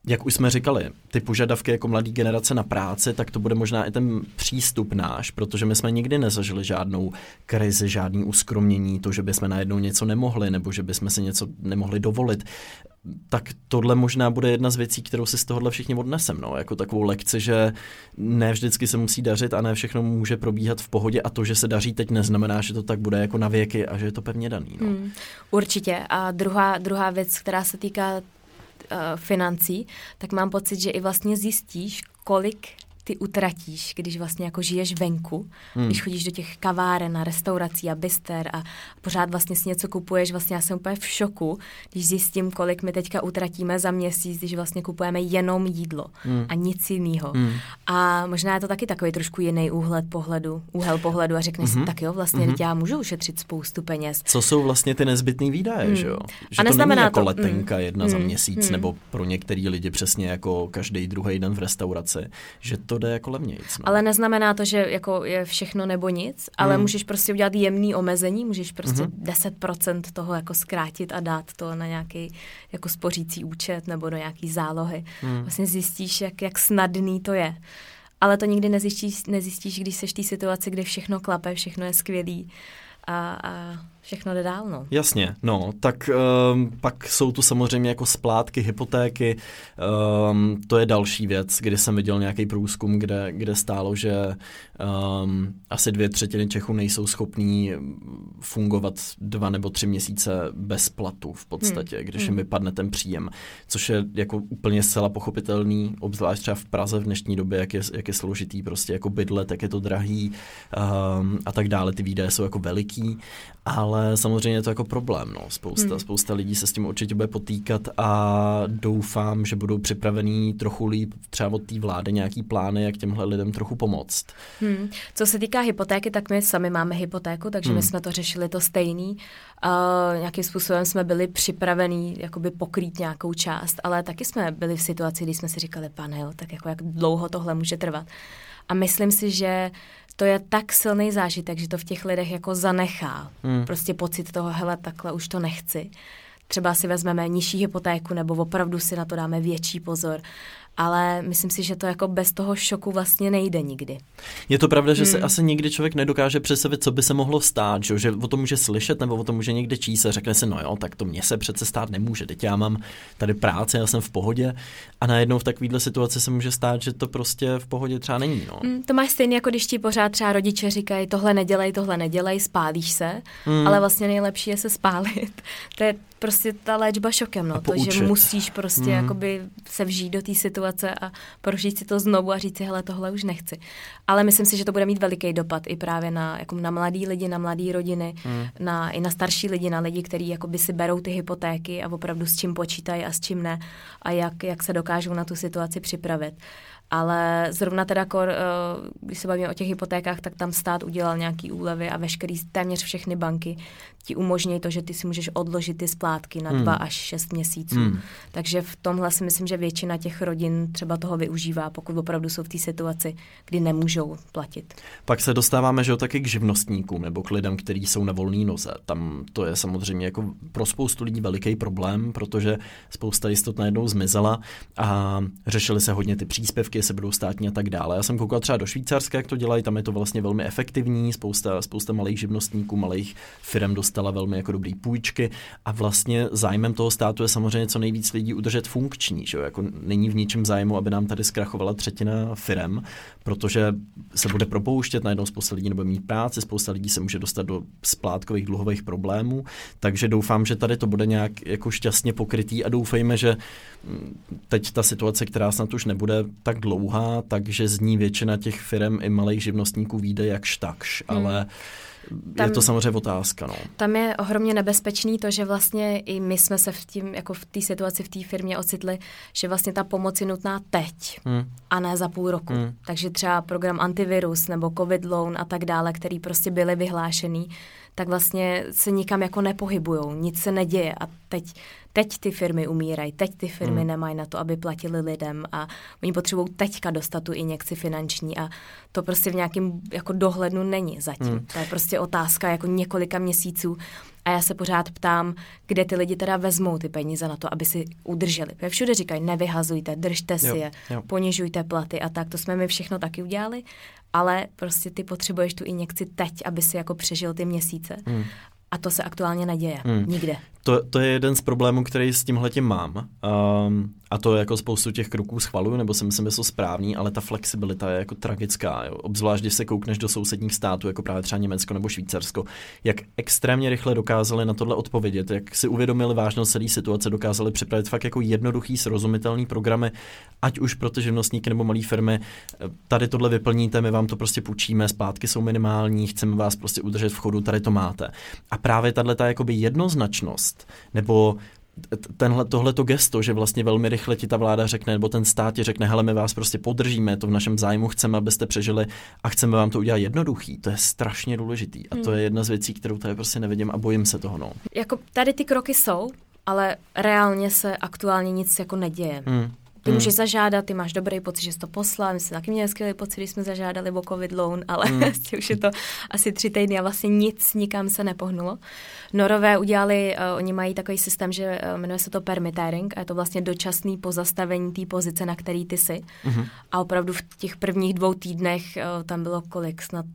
jak už jsme říkali, ty požadavky jako mladý generace na práci, tak to bude možná i ten přístup náš, protože my jsme nikdy nezažili žádnou krizi, žádný uskromnění, to, že bychom najednou něco nemohli, nebo že bychom si něco nemohli dovolit. Tak tohle možná bude jedna z věcí, kterou si z tohohle všichni odnesem, no, jako takovou lekci, že ne vždycky se musí dařit a ne všechno může probíhat v pohodě a to, že se daří teď, neznamená, že to tak bude jako na věky a že je to pevně daný. No. Hmm, určitě. A druhá, druhá věc, která se týká financí, tak mám pocit, že i vlastně zjistíš, kolik ty utratíš, když vlastně jako žiješ venku, hmm. když chodíš do těch kaváren a restaurací a byster a pořád vlastně si něco kupuješ, vlastně já jsem úplně v šoku, když zjistím, kolik my teďka utratíme za měsíc, když vlastně kupujeme jenom jídlo hmm. a nic jiného. Hmm. A možná je to taky takový trošku jiný úhled pohledu, úhel pohledu a řekneš hmm. si, tak jo, vlastně hmm. já můžu ušetřit spoustu peněz. Co jsou vlastně ty nezbytné výdaje, hmm. že jo? Že a to není jako to, letenka hmm. jedna hmm. za měsíc, hmm. nebo pro některý lidi přesně jako každý druhý den v restauraci, že to to jde jako levnějc. No. Ale neznamená to, že jako je všechno nebo nic, ale mm. můžeš prostě udělat jemný omezení, můžeš prostě mm-hmm. 10% toho jako zkrátit a dát to na nějaký jako spořící účet nebo do nějaký zálohy. Mm. Vlastně zjistíš, jak, jak snadný to je. Ale to nikdy nezjistíš, nezjistíš když seš v té situaci, kde všechno klape, všechno je skvělý a, a všechno jde dál, no. Jasně, no, tak um, pak jsou tu samozřejmě jako splátky, hypotéky, um, to je další věc, kdy jsem viděl nějaký průzkum, kde, kde stálo, že um, asi dvě třetiny Čechů nejsou schopní fungovat dva nebo tři měsíce bez platu v podstatě, hmm. když jim hmm. vypadne ten příjem, což je jako úplně zcela pochopitelný, obzvlášť třeba v Praze v dnešní době, jak je, jak je složitý prostě jako bydlet, jak je to drahý um, a tak dále, ty výdaje jsou jako veliký, ale samozřejmě je to jako problém. No. Spousta, hmm. spousta lidí se s tím určitě bude potýkat a doufám, že budou připravení trochu líp třeba od té vlády nějaký plány, jak těmhle lidem trochu pomoct. Hmm. Co se týká hypotéky, tak my sami máme hypotéku, takže hmm. my jsme to řešili to stejný. Uh, nějakým způsobem jsme byli připravení jakoby pokrýt nějakou část, ale taky jsme byli v situaci, kdy jsme si říkali, pane, jo, tak jako jak dlouho tohle může trvat. A myslím si, že to je tak silný zážitek, že to v těch lidech jako zanechá. Hmm. Prostě pocit toho, hele, takhle už to nechci. Třeba si vezmeme nižší hypotéku nebo opravdu si na to dáme větší pozor ale myslím si, že to jako bez toho šoku vlastně nejde nikdy. Je to pravda, že hmm. se asi nikdy člověk nedokáže představit, co by se mohlo stát, že, že o tom může slyšet nebo o tom může někde číst a řekne si, no jo, tak to mě se přece stát nemůže, teď já mám tady práci, já jsem v pohodě a najednou v takovéhle situaci se může stát, že to prostě v pohodě třeba není. No. Hmm, to máš stejně, jako když ti pořád třeba rodiče říkají, tohle nedělej, tohle nedělej, spálíš se, hmm. ale vlastně nejlepší je se spálit. to je prostě ta léčba šokem, no, to, že musíš prostě hmm. jakoby se vžít do té situace a prožít si to znovu a říct si, hele, tohle už nechci. Ale myslím si, že to bude mít veliký dopad i právě na, jako na mladý lidi, na mladé rodiny, hmm. na, i na starší lidi, na lidi, kteří jakoby si berou ty hypotéky a opravdu s čím počítají a s čím ne a jak, jak se dokážou na tu situaci připravit. Ale zrovna teda, kor, eh, když se bavíme o těch hypotékách, tak tam stát udělal nějaký úlevy a veškerý, téměř všechny banky ti umožní to, že ty si můžeš odložit ty splátky na hmm. dva až šest měsíců. Hmm. Takže v tomhle si myslím, že většina těch rodin třeba toho využívá, pokud opravdu jsou v té situaci, kdy nemůžou platit. Pak se dostáváme, že jo, taky k živnostníkům nebo k lidem, kteří jsou na volné noze. Tam to je samozřejmě jako pro spoustu lidí veliký problém, protože spousta jistot najednou zmizela a řešily se hodně ty příspěvky, se budou státní a tak dále. Já jsem koukal třeba do Švýcarska, jak to dělají, tam je to vlastně velmi efektivní, spousta, spousta malých živnostníků, malých firm dostala velmi jako dobrý půjčky a vlastně zájmem toho státu je samozřejmě co nejvíc lidí udržet funkční. Že? Jako není v ničem zájmu, aby nám tady zkrachovala třetina firm, protože se bude propouštět, najednou spousta lidí nebude mít práci, spousta lidí se může dostat do splátkových dluhových problémů, takže doufám, že tady to bude nějak jako šťastně pokrytý a doufejme, že teď ta situace, která snad už nebude tak dlouhá, takže z ní většina těch firm i malých živnostníků vyjde jakž takž, hmm. ale tam, je to samozřejmě otázka. No. Tam je ohromně nebezpečný to, že vlastně i my jsme se v tím, jako v té situaci v té firmě ocitli, že vlastně ta pomoc je nutná teď hmm. a ne za půl roku. Hmm. Takže třeba program antivirus nebo covid loan a tak dále, který prostě byly vyhlášený, tak vlastně se nikam jako nepohybujou, nic se neděje a teď, teď ty firmy umírají, teď ty firmy hmm. nemají na to, aby platili lidem a oni potřebují teďka dostat tu injekci finanční a to prostě v nějakém jako dohlednu není zatím. Hmm. To je prostě otázka jako několika měsíců a já se pořád ptám, kde ty lidi teda vezmou ty peníze na to, aby si udrželi. Protože všude říkají, nevyhazujte, držte si jo, je, jo. ponižujte platy a tak. To jsme my všechno taky udělali, ale prostě ty potřebuješ tu injekci teď, aby si jako přežil ty měsíce. Hmm. A to se aktuálně neděje. Hmm. Nikde. To, to je jeden z problémů, který s tímhletím mám. Um, a to jako spoustu těch kroků schvaluju, nebo si myslím, že jsou správný, ale ta flexibilita je jako tragická. Jo. Obzvlášť, když se koukneš do sousedních států, jako právě třeba Německo nebo Švýcarsko, jak extrémně rychle dokázali na tohle odpovědět, jak si uvědomili vážnost celé situace, dokázali připravit fakt jako jednoduchý, srozumitelný programy, ať už pro ty živnostníky nebo malé firmy. Tady tohle vyplníte, my vám to prostě půjčíme, zpátky jsou minimální, chceme vás prostě udržet v chodu, tady to máte. A právě tahle ta jakoby jednoznačnost nebo tenhle, tohleto gesto, že vlastně velmi rychle ti ta vláda řekne, nebo ten stát ti řekne, hele, my vás prostě podržíme, to v našem zájmu chceme, abyste přežili a chceme vám to udělat jednoduchý, to je strašně důležitý. A to hmm. je jedna z věcí, kterou tady prostě nevidím a bojím se toho. No. Jako tady ty kroky jsou, ale reálně se aktuálně nic jako neděje. Hmm. Ty hmm. můžeš zažádat, ty máš dobrý pocit, že jsi to poslal, my jsme taky měli skvělý pocit, když jsme zažádali o covid loan, ale hmm. už je to asi tři týdny a vlastně nic nikam se nepohnulo. Norové udělali, uh, oni mají takový systém, že uh, jmenuje se to permittering a je to vlastně dočasný pozastavení té pozice, na který ty jsi. Hmm. A opravdu v těch prvních dvou týdnech uh, tam bylo kolik, snad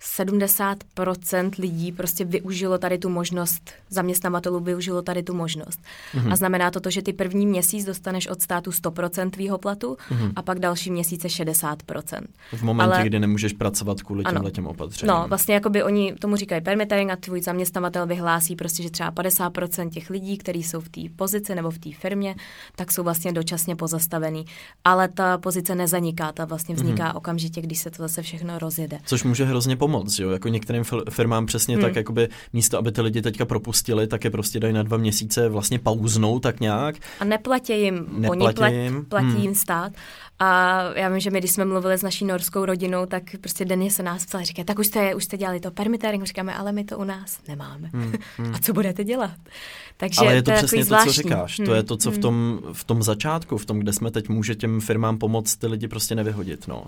70% lidí prostě využilo tady tu možnost, zaměstnavatelů využilo tady tu možnost. Mm-hmm. A znamená to to, že ty první měsíc dostaneš od státu 100% tvýho platu mm-hmm. a pak další měsíce 60%. V momentě, Ale... kdy nemůžeš pracovat kvůli těmhle těm opatřením. No, vlastně jakoby oni tomu říkají permittering a tvůj zaměstnavatel vyhlásí prostě, že třeba 50% těch lidí, kteří jsou v té pozici nebo v té firmě, tak jsou vlastně dočasně pozastavený. Ale ta pozice nezaniká, ta vlastně vzniká mm-hmm. okamžitě, když se to zase všechno rozjede. Což může hrozně pomoct pomoct, jo? Jako některým firmám přesně hmm. tak, jakoby místo, aby ty lidi teďka propustili, tak je prostě dají na dva měsíce vlastně pauznou tak nějak. A neplatí jim, neplatí oni plat, jim. platí hmm. jim stát. A já vím, že my, když jsme mluvili s naší norskou rodinou, tak prostě denně se nás psali, říkají, tak už jste, už jste dělali to permittering, říkáme, ale my to u nás nemáme. Hmm, hmm. A co budete dělat? Takže Ale je to, to přesně to, co říkáš. Hmm. To je to, co v hmm. tom, v tom začátku, v tom, kde jsme teď, může těm firmám pomoct ty lidi prostě nevyhodit. No.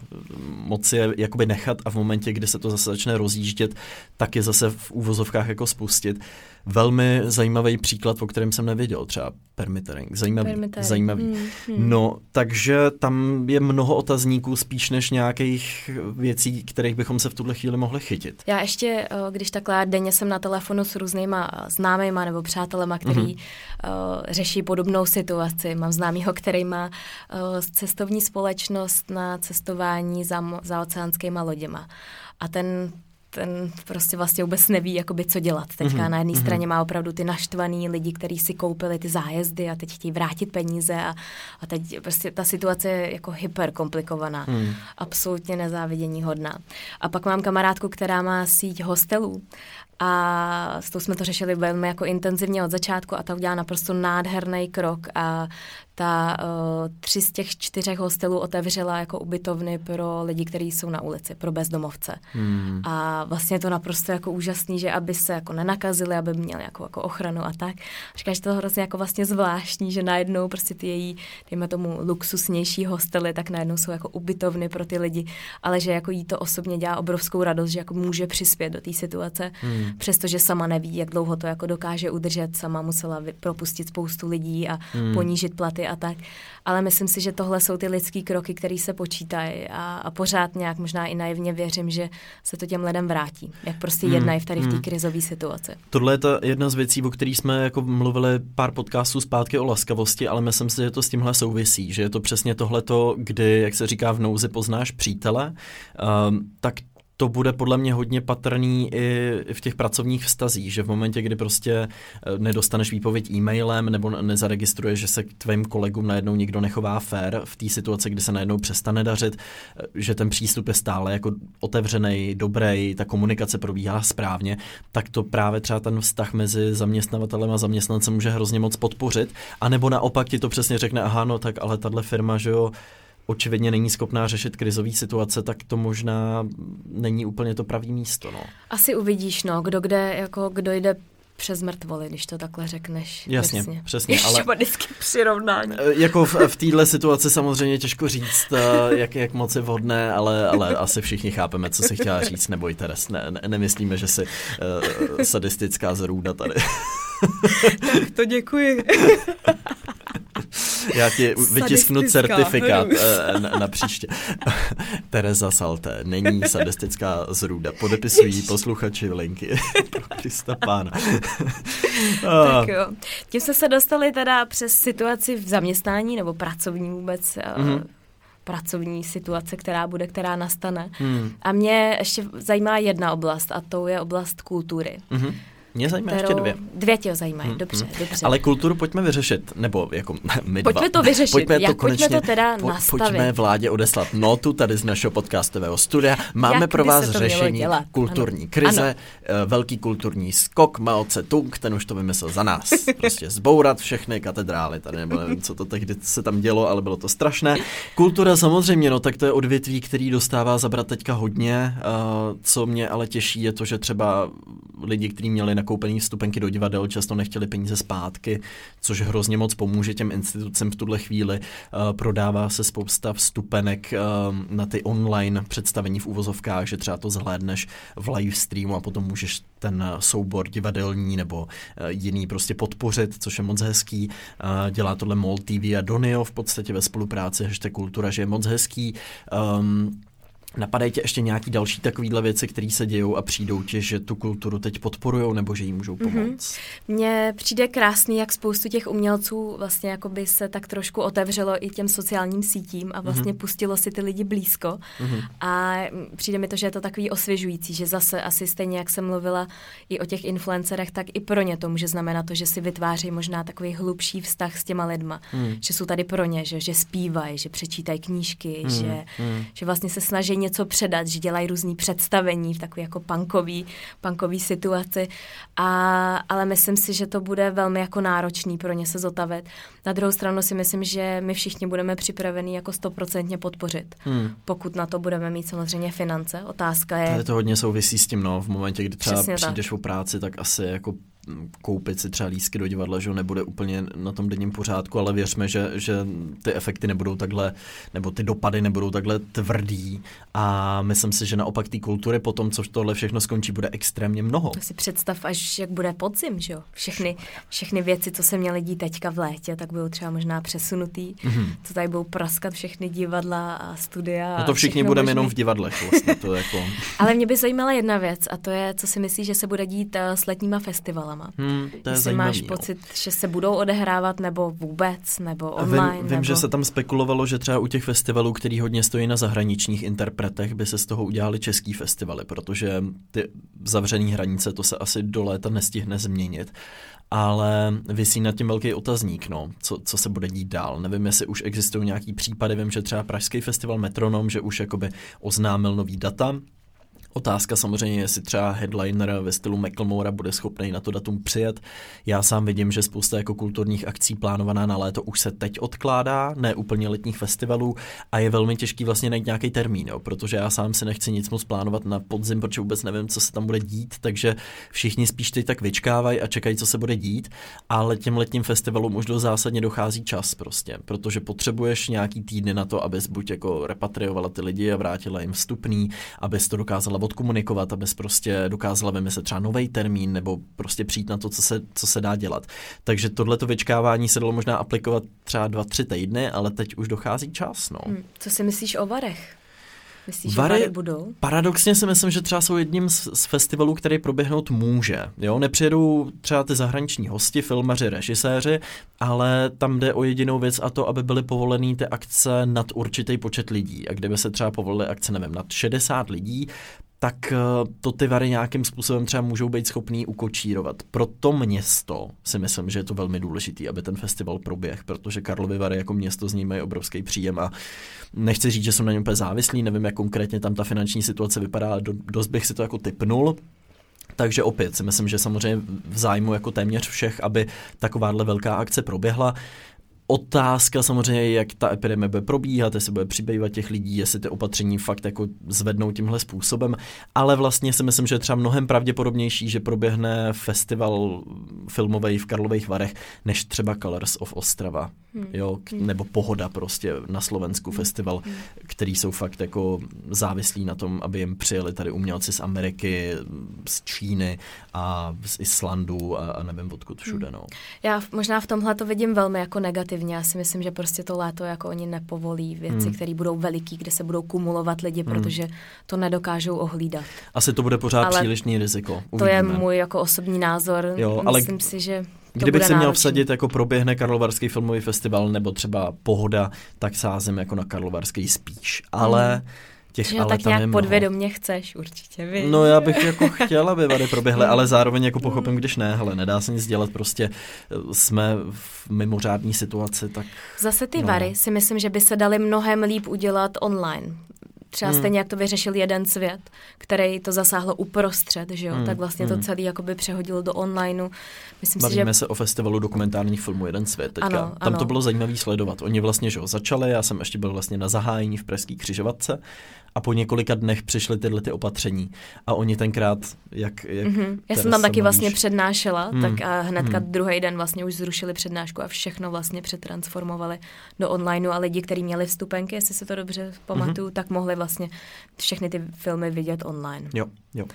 Moc je jakoby nechat a v momentě, kdy se to zase začne rozjíždět, tak je zase v úvozovkách jako spustit. Velmi zajímavý příklad, o kterém jsem nevěděl, třeba permittering. Zajímavý. permittering. zajímavý. Hmm, hmm. No, takže tam je mnoho otazníků spíš než nějakých věcí, kterých bychom se v tuhle chvíli mohli chytit. Já ještě, eh, když takhle denně jsem na telefonu s různýma známýma nebo přátelema, který uh, řeší podobnou situaci. Mám známýho, který má uh, cestovní společnost na cestování za, za oceánskýma loděma. A ten ten prostě vlastně vůbec neví, jakoby, co dělat. Teďka mm-hmm. na jedné mm-hmm. straně má opravdu ty naštvaný lidi, kteří si koupili ty zájezdy a teď chtějí vrátit peníze a, a teď prostě ta situace je jako hyper komplikovaná. Mm. Absolutně nezávidění hodná. A pak mám kamarádku, která má síť hostelů a s tou jsme to řešili velmi jako intenzivně od začátku a ta udělala naprosto nádherný krok a ta uh, tři z těch čtyřech hostelů otevřela jako ubytovny pro lidi, kteří jsou na ulici, pro bezdomovce. Hmm. A vlastně je to naprosto jako úžasný, že aby se jako nenakazili, aby měli jako, jako ochranu a tak. Říkáš, že to hrozně jako vlastně zvláštní, že najednou prostě ty její, dejme tomu, luxusnější hostely, tak najednou jsou jako ubytovny pro ty lidi, ale že jako jí to osobně dělá obrovskou radost, že jako může přispět do té situace, hmm. přestože sama neví, jak dlouho to jako dokáže udržet, sama musela propustit spoustu lidí a hmm. ponížit platy a tak. Ale myslím si, že tohle jsou ty lidský kroky, které se počítají a, a pořád nějak možná i naivně věřím, že se to těm lidem vrátí. Jak prostě hmm. jednají v tady v té hmm. krizové situaci. Tohle je ta jedna z věcí, o kterých jsme jako mluvili pár podcastů zpátky o laskavosti, ale myslím si, že to s tímhle souvisí, že je to přesně tohleto, kdy, jak se říká v nouzi, poznáš přítele, um, tak to bude podle mě hodně patrný i v těch pracovních vztazích, že v momentě, kdy prostě eh, nedostaneš výpověď e-mailem nebo nezaregistruješ, že se k tvým kolegům najednou nikdo nechová fair v té situaci, kdy se najednou přestane dařit, eh, že ten přístup je stále jako otevřený, dobrý, ta komunikace probíhá správně, tak to právě třeba ten vztah mezi zaměstnavatelem a zaměstnancem může hrozně moc podpořit. A nebo naopak ti to přesně řekne, aha, no tak ale tahle firma, že jo, očividně není schopná řešit krizové situace, tak to možná není úplně to pravý místo. No. Asi uvidíš, no, kdo kde, jako kdo jde přes mrtvoly, když to takhle řekneš. Jasně, Jasně. přesně. ale vždycky přirovnání. Eh, jako v, v téhle situaci samozřejmě těžko říct, eh, jak, jak moc je vhodné, ale, ale asi všichni chápeme, co si chtěla říct, neboj Teres, ne, ne, nemyslíme, že jsi uh, sadistická zrůda tady. tak to děkuji. Já ti vytisknu certifikát eh, na, na příště. Tereza Salté není sadistická zrůda. Podepisují posluchači linky pro Krista pána. tak jo. Tím jsme se dostali teda přes situaci v zaměstnání nebo pracovní vůbec mm-hmm pracovní situace, která bude, která nastane. Hmm. A mě ještě zajímá jedna oblast a to je oblast kultury. Mm-hmm. Mě zajímají ještě dvě. Dvě tě zajímají, hmm, dobře, hmm. dobře. Ale kulturu pojďme vyřešit, nebo jako my Pojďme dva. to vyřešit, pojďme Jak, to, konečně, pojďme to teda po, nastavit. Pojďme vládě odeslat notu tady z našeho podcastového studia. Máme Jak pro vás řešení kulturní ano. krize, ano. Eh, velký kulturní skok, Mao Tse-tung, ten už to vymyslel za nás. Prostě zbourat všechny katedrály tady, nebo nevím, co to tehdy se tam dělo, ale bylo to strašné. Kultura samozřejmě, no tak to je odvětví, který dostává zabrat teďka hodně. Uh, co mě ale těší je to, že třeba lidi, kteří měli nakoupený vstupenky do divadel, často nechtěli peníze zpátky, což hrozně moc pomůže těm institucím v tuhle chvíli. Uh, prodává se spousta vstupenek uh, na ty online představení v úvozovkách, že třeba to zhlédneš v live streamu a potom můžeš ten soubor divadelní nebo uh, jiný prostě podpořit, což je moc hezký. Dělá tohle MOL TV a Donio v podstatě ve spolupráci, hashtag kultura, že je moc hezký. Um, Napadají tě ještě nějaký další takovýhle věci, které se dějou a přijdou ti, že tu kulturu teď podporují nebo že jí můžou mhm. pomoct? Mm-hmm. Mně přijde krásný, jak spoustu těch umělců vlastně jako by se tak trošku otevřelo i těm sociálním sítím a vlastně mm-hmm. pustilo si ty lidi blízko. Mm-hmm. A přijde mi to, že je to takový osvěžující, že zase asi stejně, jak jsem mluvila i o těch influencerech, tak i pro ně to může znamenat to, že si vytváří možná takový hlubší vztah s těma lidma. Mm. Že jsou tady pro ně, že, že zpívají, že přečítají knížky, mm. Že, mm. že vlastně se snaží něco předat, že dělají různý představení v takové jako punkový, punkový situaci, a, ale myslím si, že to bude velmi jako náročný pro ně se zotavit. Na druhou stranu si myslím, že my všichni budeme připraveni jako stoprocentně podpořit, hmm. pokud na to budeme mít samozřejmě finance. Otázka je... Tady to hodně souvisí s tím, no, v momentě, kdy třeba Přesně přijdeš tak. o práci, tak asi jako koupit si třeba lísky do divadla, že nebude úplně na tom denním pořádku, ale věřme, že, že ty efekty nebudou takhle, nebo ty dopady nebudou takhle tvrdý a myslím si, že naopak té kultury po tom, co tohle všechno skončí, bude extrémně mnoho. To si představ, až jak bude podzim, že jo? Všechny, všechny věci, co se měly dít teďka v létě, tak budou třeba možná přesunutý, mm-hmm. co tady budou praskat všechny divadla a studia. No to všichni budeme jenom v divadlech vlastně, to jako... ale mě by zajímala jedna věc a to je, co si myslíš, že se bude dít eh, s letníma festivalama. Hmm, to je Jestli zajímavý, máš jo. pocit, že se budou odehrávat nebo vůbec, nebo online. Vím, vím nebo... že se tam spekulovalo, že třeba u těch festivalů, který hodně stojí na zahraničních interpretech, by se z toho udělali český festivaly, protože ty zavřené hranice, to se asi do léta nestihne změnit ale vysí nad tím velký otazník, no, co, co se bude dít dál. Nevím, jestli už existují nějaký případy, vím, že třeba Pražský festival Metronom, že už jakoby oznámil nový data, Otázka samozřejmě, jestli třeba headliner ve stylu Macklemora bude schopný na to datum přijet. Já sám vidím, že spousta jako kulturních akcí plánovaná na léto už se teď odkládá, ne úplně letních festivalů a je velmi těžký vlastně najít nějaký termín, jo, protože já sám si nechci nic moc plánovat na podzim, protože vůbec nevím, co se tam bude dít, takže všichni spíš teď tak vyčkávají a čekají, co se bude dít, ale těm letním festivalům už do zásadně dochází čas prostě, protože potřebuješ nějaký týdny na to, abys buď jako repatriovala ty lidi a vrátila jim vstupný, abys to dokázala odkomunikovat, abys prostě dokázala vymyslet třeba nový termín nebo prostě přijít na to, co se, co se dá dělat. Takže tohleto vyčkávání se dalo možná aplikovat třeba dva, tři týdny, ale teď už dochází čas. No. Hmm, co si myslíš o varech? Myslíš, Vary, že budou? Paradoxně si myslím, že třeba jsou jedním z, z festivalů, který proběhnout může. Jo, nepřijedou třeba ty zahraniční hosti, filmaři, režiséři, ale tam jde o jedinou věc a to, aby byly povolený ty akce nad určitý počet lidí. A kdyby se třeba povolily akce, nevím, nad 60 lidí, tak eh, to ty vary nějakým způsobem třeba můžou být schopný ukočírovat. Pro to město si myslím, že je to velmi důležité, aby ten festival proběh, protože Karlovy Vary jako město z ní mají obrovský příjem a nechci říct, že jsem na něm úplně závislý, nevím, jak konkrétně tam ta finanční situace vypadá, ale dost bych si to jako typnul. Takže opět si myslím, že samozřejmě v zájmu jako téměř všech, aby takováhle velká akce proběhla. Otázka samozřejmě, jak ta epidemie bude probíhat, jestli bude přibývat těch lidí, jestli ty opatření fakt jako zvednou tímhle způsobem, ale vlastně si myslím, že je třeba mnohem pravděpodobnější, že proběhne festival filmový v Karlových Varech, než třeba Colors of Ostrava, hmm. jo, hmm. nebo Pohoda prostě na Slovensku hmm. festival, hmm. který jsou fakt jako závislí na tom, aby jim přijeli tady umělci z Ameriky, z Číny a z Islandu a, a nevím odkud všude, no. Já možná v tomhle to vidím velmi jako negativní negativně. Já si myslím, že prostě to léto jako oni nepovolí věci, hmm. které budou veliký, kde se budou kumulovat lidi, hmm. protože to nedokážou ohlídat. Asi to bude pořád ale přílišný riziko. Uvidíme. To je můj jako osobní názor. Jo, ale Myslím si, že to Kdybych se měl vsadit, jako proběhne Karlovarský filmový festival nebo třeba Pohoda, tak sázím jako na Karlovarský spíš. Ale hmm Těch že ale tak nějak mnoho. podvědomě chceš určitě, víš. No já bych jako chtěla, aby vady proběhly, ale zároveň jako pochopím, když ne, hele, nedá se nic dělat, prostě eh, jsme v mimořádné situaci, tak... Zase ty no. vary si myslím, že by se dali mnohem líp udělat online. Třeba hmm. stejně, jak to vyřešil jeden svět, který to zasáhlo uprostřed, že jo, hmm. tak vlastně hmm. to celý jakoby přehodilo do onlineu. Myslím Bavíme si, že... se o festivalu dokumentárních filmů Jeden svět teďka. Ano, Tam ano. to bylo zajímavé sledovat. Oni vlastně, že jo, začali, já jsem ještě byl vlastně na zahájení v Pražské křižovatce a po několika dnech přišly tyhle ty opatření. A oni tenkrát, jak... jak mm-hmm. Já jsem tam taky vlastně přednášela, mm. tak a hnedka mm. druhý den vlastně už zrušili přednášku a všechno vlastně přetransformovali do onlineu a lidi, kteří měli vstupenky, jestli se to dobře pamatuju, mm-hmm. tak mohli vlastně všechny ty filmy vidět online. Jo, jo.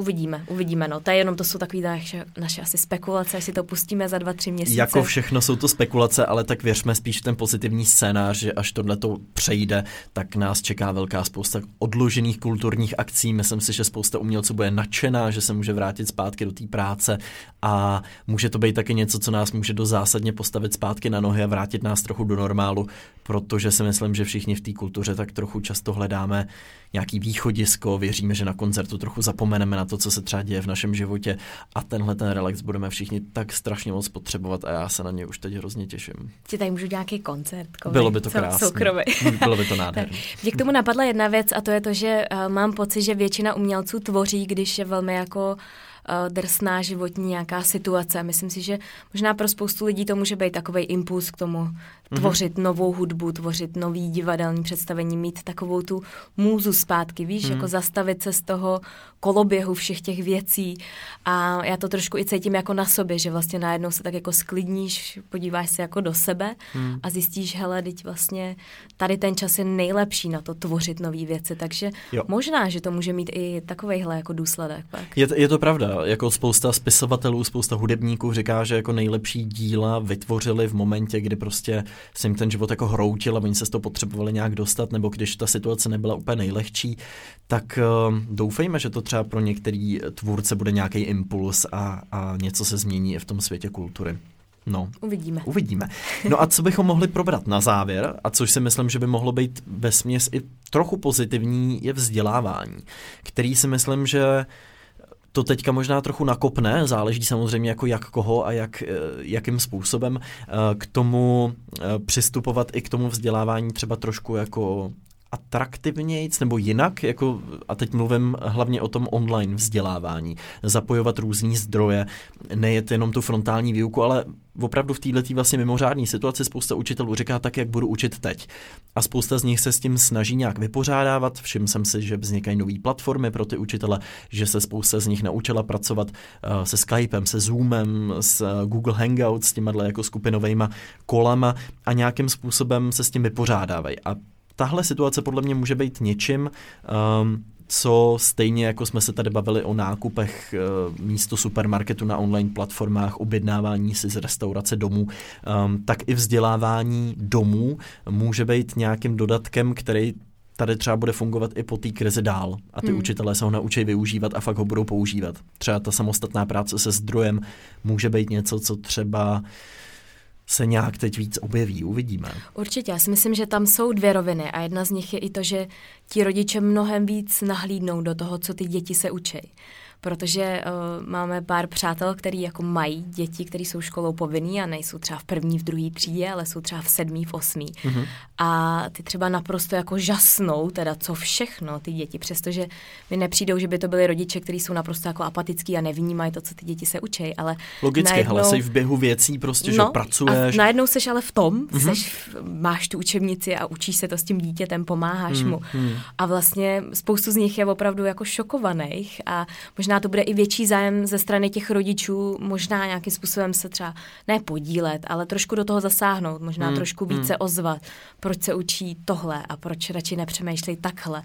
Uvidíme, uvidíme, no. To je jenom, to jsou takové naše, naše asi spekulace, jestli to pustíme za dva, tři měsíce. Jako všechno jsou to spekulace, ale tak věřme spíš ten pozitivní scénář, že až tohle to přejde, tak nás čeká velká spousta odložených kulturních akcí. Myslím si, že spousta umělců bude nadšená, že se může vrátit zpátky do té práce a může to být taky něco, co nás může do zásadně postavit zpátky na nohy a vrátit nás trochu do normálu, protože si myslím, že všichni v té kultuře tak trochu často hledáme nějaký východisko, věříme, že na koncertu trochu zapomeneme na to, co se třeba děje v našem životě a tenhle ten relax budeme všichni tak strašně moc potřebovat a já se na ně už teď hrozně těším. Ti tady můžu nějaký koncert. Kovy, Bylo by to krásné. Bylo by to nádherné. Mě k tomu napadla jedna věc a to je to, že uh, mám pocit, že většina umělců tvoří, když je velmi jako uh, drsná životní nějaká situace. Myslím si, že možná pro spoustu lidí to může být takový impuls k tomu Mhm. tvořit mm-hmm. novou hudbu, tvořit nový divadelní představení, mít takovou tu můzu zpátky, víš, mm. jako zastavit se z toho koloběhu všech těch věcí a já to trošku i cítím jako na sobě, že vlastně najednou se tak jako sklidníš, podíváš se jako do sebe mm. a zjistíš, hele, teď vlastně tady ten čas je nejlepší na to tvořit nové věci, takže jo. možná, že to může mít i takovejhle jako důsledek. Pak. Je, je to pravda, jako spousta spisovatelů, spousta hudebníků říká, že jako nejlepší díla vytvořili v momentě, kdy prostě se jim ten život jako hroutil a oni se z toho potřebovali nějak dostat, nebo když ta situace nebyla úplně nejlehčí, tak uh, doufejme, že to třeba pro některý tvůrce bude nějaký impuls a, a něco se změní i v tom světě kultury. No. Uvidíme. Uvidíme. No a co bychom mohli probrat na závěr, a což si myslím, že by mohlo být ve směs i trochu pozitivní, je vzdělávání, který si myslím, že to teďka možná trochu nakopne, záleží samozřejmě jako jak koho a jak, eh, jakým způsobem eh, k tomu eh, přistupovat i k tomu vzdělávání třeba trošku jako atraktivnějc nebo jinak, jako, a teď mluvím hlavně o tom online vzdělávání, zapojovat různý zdroje, nejet jenom tu frontální výuku, ale opravdu v této vlastně mimořádné situaci spousta učitelů říká tak, jak budu učit teď. A spousta z nich se s tím snaží nějak vypořádávat. Všiml jsem si, že vznikají nové platformy pro ty učitele, že se spousta z nich naučila pracovat uh, se Skypem, se Zoomem, s uh, Google Hangouts, s těma jako skupinovými kolama a nějakým způsobem se s tím vypořádávají. A tahle situace podle mě může být něčím, um, co stejně jako jsme se tady bavili o nákupech uh, místo supermarketu na online platformách, objednávání si z restaurace domů, um, tak i vzdělávání domů může být nějakým dodatkem, který tady třeba bude fungovat i po té krizi dál a ty hmm. učitelé se ho naučí využívat a fakt ho budou používat. Třeba ta samostatná práce se zdrojem může být něco, co třeba se nějak teď víc objeví, uvidíme. Určitě, já si myslím, že tam jsou dvě roviny a jedna z nich je i to, že ti rodiče mnohem víc nahlídnou do toho, co ty děti se učí protože uh, máme pár přátel, který jako mají děti, které jsou školou povinný a nejsou třeba v první, v druhé třídě, ale jsou třeba v sedmý, v osmý. Mm-hmm. A ty třeba naprosto jako žasnou, teda co všechno ty děti, přestože mi nepřijdou, že by to byly rodiče, kteří jsou naprosto jako apatický a nevnímají to, co ty děti se učí, ale Logicky, najednou... ale jsi v běhu věcí prostě, no, že pracuješ. A najednou seš ale v tom, mm-hmm. seš, máš tu učebnici a učíš se to s tím dítětem, pomáháš mm-hmm. mu. Mhm. A vlastně spoustu z nich je opravdu jako šokovaných a možná možná to bude i větší zájem ze strany těch rodičů, možná nějakým způsobem se třeba ne podílet, ale trošku do toho zasáhnout, možná hmm, trošku hmm. více hmm. ozvat, proč se učí tohle a proč radši nepřemýšlej takhle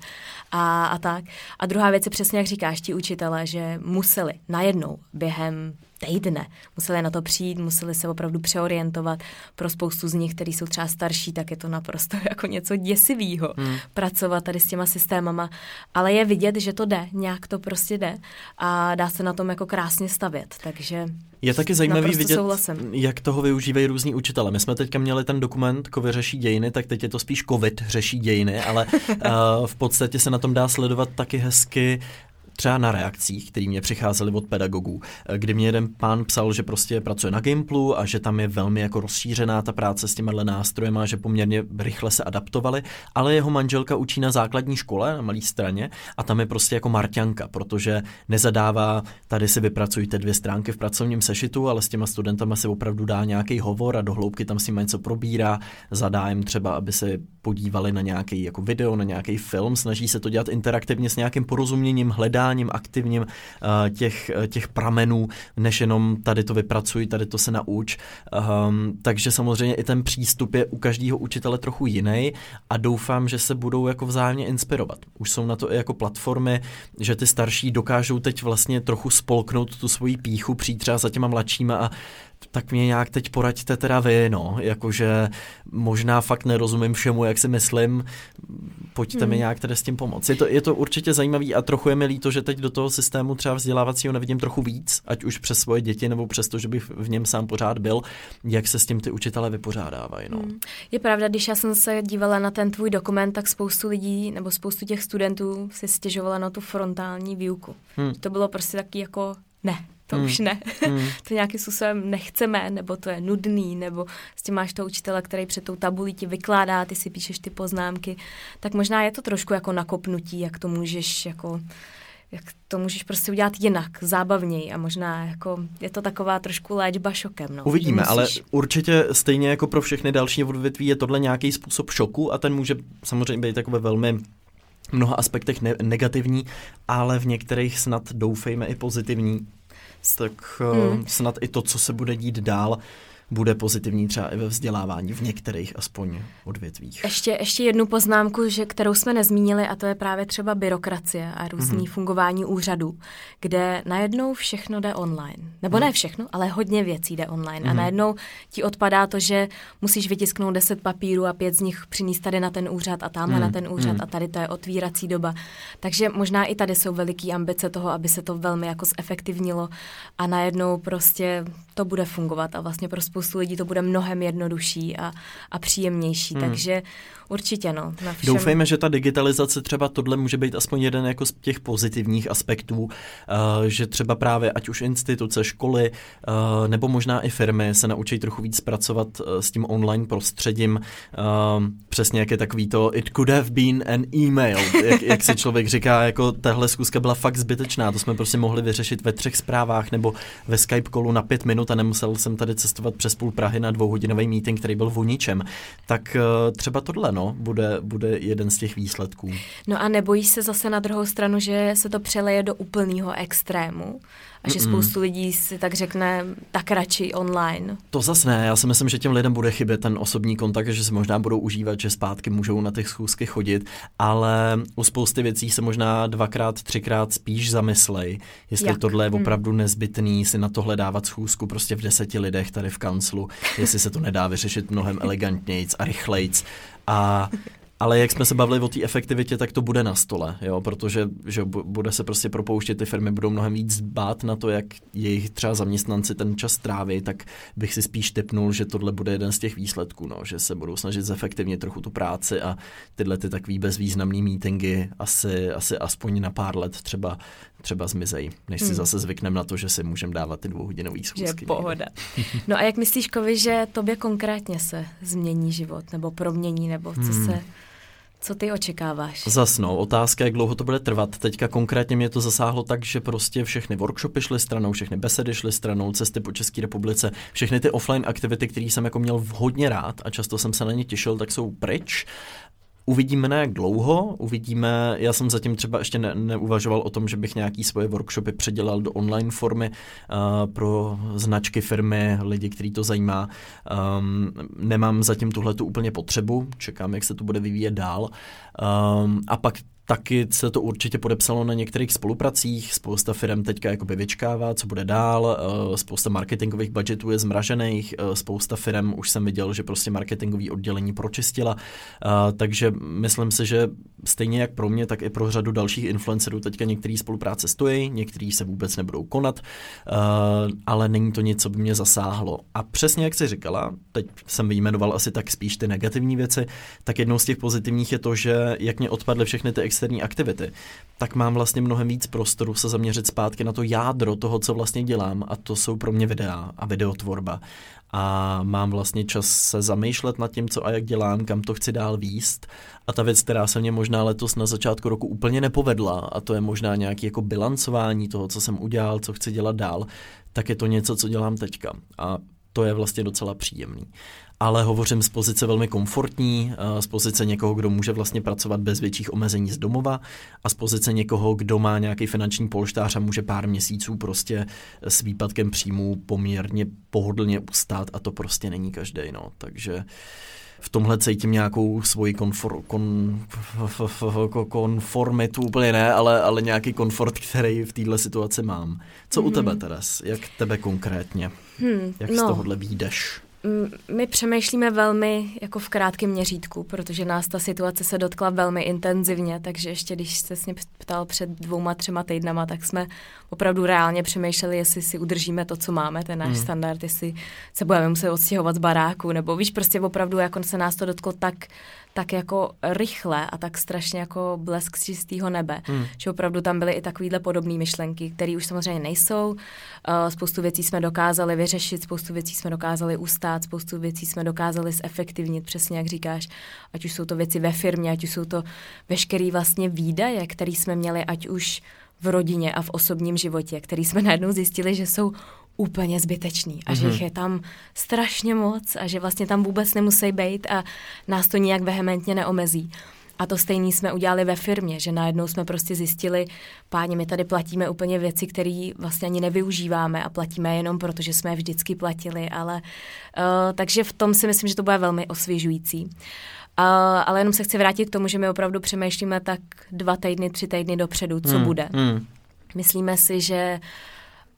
a, a tak. A druhá věc je přesně, jak říkáš, ti učitele, že museli najednou během týdne. Museli na to přijít, museli se opravdu přeorientovat. Pro spoustu z nich, kteří jsou třeba starší, tak je to naprosto jako něco děsivého hmm. pracovat tady s těma systémama. Ale je vidět, že to jde, nějak to prostě jde a dá se na tom jako krásně stavět. Takže je taky zajímavý vidět, souhlasem. jak toho využívají různí učitele. My jsme teďka měli ten dokument Covid řeší dějiny, tak teď je to spíš Covid řeší dějiny, ale uh, v podstatě se na tom dá sledovat taky hezky třeba na reakcích, které mě přicházely od pedagogů, kdy mě jeden pán psal, že prostě pracuje na Gimplu a že tam je velmi jako rozšířená ta práce s těmihle nástrojem a že poměrně rychle se adaptovali, ale jeho manželka učí na základní škole na malé straně a tam je prostě jako marťanka, protože nezadává, tady si vypracujte dvě stránky v pracovním sešitu, ale s těma studentama se opravdu dá nějaký hovor a do hloubky tam si něco probírá, zadá jim třeba, aby se podívali na nějaký jako video, na nějaký film, snaží se to dělat interaktivně s nějakým porozuměním, hledá hledáním aktivním uh, těch, uh, těch pramenů, než jenom tady to vypracuj, tady to se nauč. Um, takže samozřejmě i ten přístup je u každého učitele trochu jiný a doufám, že se budou jako vzájemně inspirovat. Už jsou na to i jako platformy, že ty starší dokážou teď vlastně trochu spolknout tu svoji píchu, přijít třeba za těma mladšíma a tak mě nějak teď poraďte teda vy, no, jakože možná fakt nerozumím všemu, jak si myslím, pojďte hmm. mi nějak tedy s tím pomoct. Je to, je to určitě zajímavý a trochu je mi líto, že teď do toho systému třeba vzdělávacího nevidím trochu víc, ať už přes svoje děti nebo přes to, že bych v něm sám pořád byl, jak se s tím ty učitele vypořádávají. No. Hmm. Je pravda, když já jsem se dívala na ten tvůj dokument, tak spoustu lidí nebo spoustu těch studentů si stěžovala na tu frontální výuku. Hmm. To bylo prostě taky jako ne, to hmm. už ne. Hmm. to nějakým způsobem nechceme, nebo to je nudný, nebo s tím máš toho učitele, který před tou tabulí ti vykládá, ty si píšeš ty poznámky, tak možná je to trošku jako nakopnutí, jak to můžeš jako jak to můžeš prostě udělat jinak, zábavněji a možná jako je to taková trošku léčba šokem. No. Uvidíme, musíš... ale určitě stejně jako pro všechny další odvětví je tohle nějaký způsob šoku a ten může samozřejmě být takové velmi v mnoha aspektech ne- negativní, ale v některých snad doufejme i pozitivní tak hmm. snad i to, co se bude dít dál, bude pozitivní třeba i ve vzdělávání v některých aspoň odvětvích. Ještě, ještě jednu poznámku, že, kterou jsme nezmínili, a to je právě třeba byrokracie a různý mm-hmm. fungování úřadů, kde najednou všechno jde online. Nebo mm. ne všechno, ale hodně věcí jde online. Mm-hmm. A mhm. najednou ti odpadá to, že musíš vytisknout deset papírů a pět z nich přinést tady na ten úřad a tamhle mm. na ten úřad mm. a tady to je otvírací doba. Takže možná i tady jsou veliký ambice toho, aby se to velmi jako zefektivnilo a najednou prostě to bude fungovat a vlastně pro spoustu lidí to bude mnohem jednodušší a, a příjemnější. Hmm. Takže určitě no. Na všem... Doufejme, že ta digitalizace třeba tohle může být aspoň jeden jako z těch pozitivních aspektů, uh, že třeba právě ať už instituce, školy uh, nebo možná i firmy se naučí trochu víc pracovat uh, s tím online prostředím. Přesně jak je takový to it could have been an email, jak, jak si člověk říká, jako tahle zkuska byla fakt zbytečná, to jsme prostě mohli vyřešit ve třech zprávách nebo ve Skype kolu na pět minut a nemusel jsem tady cestovat přes půl Prahy na dvouhodinový meeting, který byl v ničem. Tak třeba tohle no, bude, bude jeden z těch výsledků. No a nebojíš se zase na druhou stranu, že se to přeleje do úplného extrému? A že spoustu lidí si tak řekne tak radši online. To zas ne, já si myslím, že těm lidem bude chybět ten osobní kontakt, že si možná budou užívat, že zpátky můžou na těch schůzky chodit, ale u spousty věcí se možná dvakrát, třikrát spíš zamyslej, jestli Jak? tohle je hmm. opravdu hmm. nezbytný si na tohle dávat schůzku prostě v deseti lidech tady v kanclu, jestli se to nedá vyřešit mnohem elegantnějc a rychlejc. A Ale jak jsme se bavili o té efektivitě, tak to bude na stole, jo, protože že bude se prostě propouštět, ty firmy budou mnohem víc bát na to, jak jejich třeba zaměstnanci ten čas tráví, tak bych si spíš typnul, že tohle bude jeden z těch výsledků, no, že se budou snažit zefektivnit trochu tu práci a tyhle ty takový bezvýznamný meetingy asi, asi aspoň na pár let třeba, třeba zmizejí, než si hmm. zase zvykneme na to, že si můžeme dávat ty dvouhodinový schůzky. Že pohoda. No a jak myslíš, Kovi, že tobě konkrétně se změní život, nebo promění, nebo co hmm. se co ty očekáváš? Zasnou. Otázka, jak dlouho to bude trvat. Teďka konkrétně mě to zasáhlo tak, že prostě všechny workshopy šly stranou, všechny besedy šly stranou, cesty po České republice, všechny ty offline aktivity, které jsem jako měl hodně rád a často jsem se na ně těšil, tak jsou pryč. Uvidíme na jak dlouho, uvidíme, já jsem zatím třeba ještě ne, neuvažoval o tom, že bych nějaký svoje workshopy předělal do online formy uh, pro značky firmy, lidi, který to zajímá. Um, nemám zatím tuhle tu úplně potřebu, čekám, jak se to bude vyvíjet dál. Um, a pak Taky se to určitě podepsalo na některých spolupracích, spousta firm teďka jakoby vyčkává, co bude dál, eh, spousta marketingových budgetů je zmražených, eh, spousta firm už jsem viděl, že prostě marketingový oddělení pročistila, eh, takže myslím si, že stejně jak pro mě, tak i pro řadu dalších influencerů teďka některé spolupráce stojí, některý se vůbec nebudou konat, ale není to nic, co by mě zasáhlo. A přesně jak jsi říkala, teď jsem vyjmenoval asi tak spíš ty negativní věci, tak jednou z těch pozitivních je to, že jak mě odpadly všechny ty externí aktivity, tak mám vlastně mnohem víc prostoru se zaměřit zpátky na to jádro toho, co vlastně dělám a to jsou pro mě videa a videotvorba. A mám vlastně čas se zamýšlet nad tím, co a jak dělám, kam to chci dál výst. A ta věc, která se mě možná letos na začátku roku úplně nepovedla, a to je možná nějaký jako bilancování toho, co jsem udělal, co chci dělat dál, tak je to něco, co dělám teďka. A to je vlastně docela příjemný ale hovořím z pozice velmi komfortní, eh, z pozice někoho, kdo může vlastně pracovat bez větších omezení z domova a z pozice někoho, kdo má nějaký finanční polštář a může pár měsíců prostě s výpadkem příjmů poměrně pohodlně ustát a to prostě není každý, no, takže v tomhle cítím nějakou svoji konfor, kon, konformitu, úplně ne, ale, ale nějaký komfort, který v této situaci mám. Co mm-hmm. u tebe, Teres? Jak tebe konkrétně? Hmm, Jak no. z tohohle výjdeš? My přemýšlíme velmi jako v krátkém měřítku, protože nás ta situace se dotkla velmi intenzivně, takže ještě když se s mě ptal před dvouma, třema týdnama, tak jsme opravdu reálně přemýšleli, jestli si udržíme to, co máme, ten náš mm. standard, jestli se budeme muset odstěhovat z baráku, nebo víš, prostě opravdu, jako se nás to dotklo tak tak jako rychle a tak strašně jako blesk z čistého nebe, hmm. že opravdu tam byly i takovýhle podobné myšlenky, které už samozřejmě nejsou. Uh, spoustu věcí jsme dokázali vyřešit, spoustu věcí jsme dokázali ustát, spoustu věcí jsme dokázali zefektivnit, přesně jak říkáš, ať už jsou to věci ve firmě, ať už jsou to veškerý vlastně výdaje, které jsme měli, ať už v rodině a v osobním životě, který jsme najednou zjistili, že jsou úplně zbytečný a mm-hmm. že mhm. jich je tam strašně moc a že vlastně tam vůbec nemusí být a nás to nijak vehementně neomezí. A to stejný jsme udělali ve firmě, že najednou jsme prostě zjistili, páni, my tady platíme úplně věci, které vlastně ani nevyužíváme a platíme jenom proto, že jsme je vždycky platili, ale uh, takže v tom si myslím, že to bude velmi osvěžující. Uh, ale jenom se chci vrátit k tomu, že my opravdu přemýšlíme tak dva týdny, tři týdny dopředu, co hmm, bude. Hmm. Myslíme si, že uh,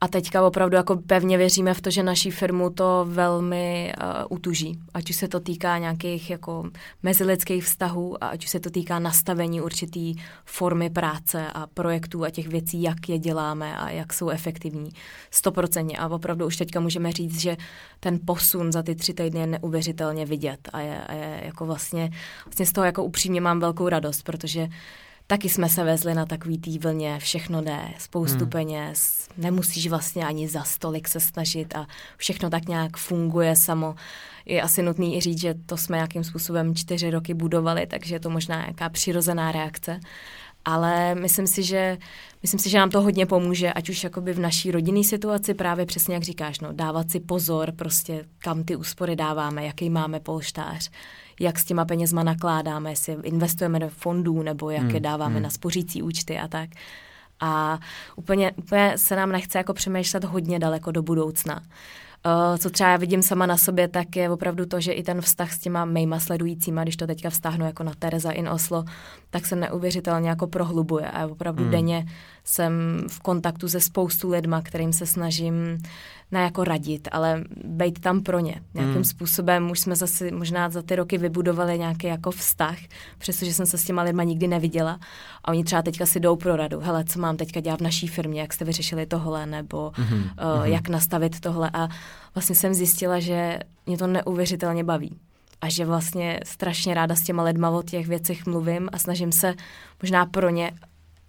a teďka opravdu jako pevně věříme v to, že naší firmu to velmi uh, utuží. Ať už se to týká nějakých jako mezilidských vztahů, a ať už se to týká nastavení určitý formy práce a projektů a těch věcí, jak je děláme a jak jsou efektivní. Stoprocentně. A opravdu už teďka můžeme říct, že ten posun za ty tři týdny je neuvěřitelně vidět. A je, a je jako vlastně, vlastně z toho jako upřímně mám velkou radost, protože taky jsme se vezli na takový tý vlně, všechno jde, spoustu hmm. peněz, nemusíš vlastně ani za stolik se snažit a všechno tak nějak funguje samo. Je asi nutný i říct, že to jsme nějakým způsobem čtyři roky budovali, takže je to možná nějaká přirozená reakce. Ale myslím si, že, myslím si, že nám to hodně pomůže, ať už jakoby v naší rodinné situaci, právě přesně jak říkáš, no, dávat si pozor, prostě kam ty úspory dáváme, jaký máme polštář, jak s těma penězma nakládáme, jestli investujeme do fondů nebo jak hmm, je dáváme hmm. na spořící účty a tak. A úplně, úplně se nám nechce jako přemýšlet hodně daleko do budoucna. Uh, co třeba já vidím sama na sobě, tak je opravdu to, že i ten vztah s těma mýma sledujícíma, když to teďka vztáhnu jako na Tereza in Oslo, tak se neuvěřitelně jako prohlubuje a opravdu hmm. denně jsem v kontaktu se spoustu lidma, kterým se snažím ne jako radit, ale být tam pro ně. Nějakým hmm. způsobem už jsme zase možná za ty roky vybudovali nějaký jako vztah, přestože jsem se s těma lidma nikdy neviděla a oni třeba teďka si jdou pro radu. Hele, co mám teďka dělat v naší firmě, jak jste vyřešili tohle, nebo hmm. uh, hmm. jak nastavit tohle a vlastně jsem zjistila, že mě to neuvěřitelně baví a že vlastně strašně ráda s těma lidma o těch věcech mluvím a snažím se možná pro ně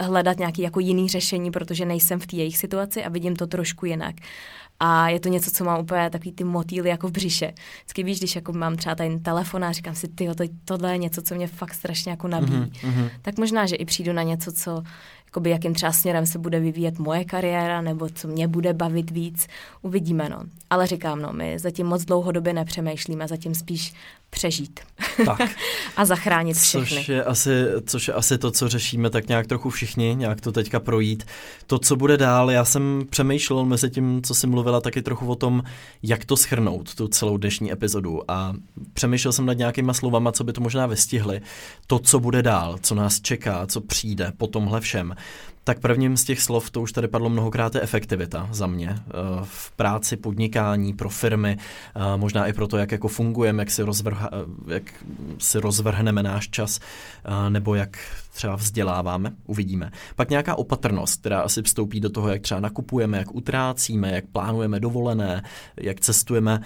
hledat nějaký jako jiný řešení, protože nejsem v té jejich situaci a vidím to trošku jinak. A je to něco, co mám úplně takový ty motýly jako v břiše. Vždycky víš, když jako mám třeba ten telefon a říkám si, ty, to, tohle je něco, co mě fakt strašně jako nabíjí. Mm-hmm. Tak možná, že i přijdu na něco, co jakoby jakým třeba směrem se bude vyvíjet moje kariéra, nebo co mě bude bavit víc, uvidíme, no. Ale říkám, no, my zatím moc dlouhodobě nepřemýšlíme, zatím spíš přežít tak. a zachránit všechny. Což je, asi, což je asi to, co řešíme tak nějak trochu všichni, nějak to teďka projít. To, co bude dál, já jsem přemýšlel mezi tím, co jsi mluvila, taky trochu o tom, jak to schrnout, tu celou dnešní epizodu a přemýšlel jsem nad nějakýma slovama, co by to možná vystihli. To, co bude dál, co nás čeká, co přijde po tomhle všem. Tak prvním z těch slov, to už tady padlo mnohokrát, je efektivita za mě. Eh, v práci, podnikání, pro firmy, eh, možná i pro to, jak jako fungujeme, jak si, rozvrh, eh, jak si rozvrhneme náš čas, nebo jak třeba vzděláváme, uvidíme. Pak nějaká opatrnost, která asi vstoupí do toho, jak třeba nakupujeme, jak utrácíme, jak plánujeme dovolené, jak cestujeme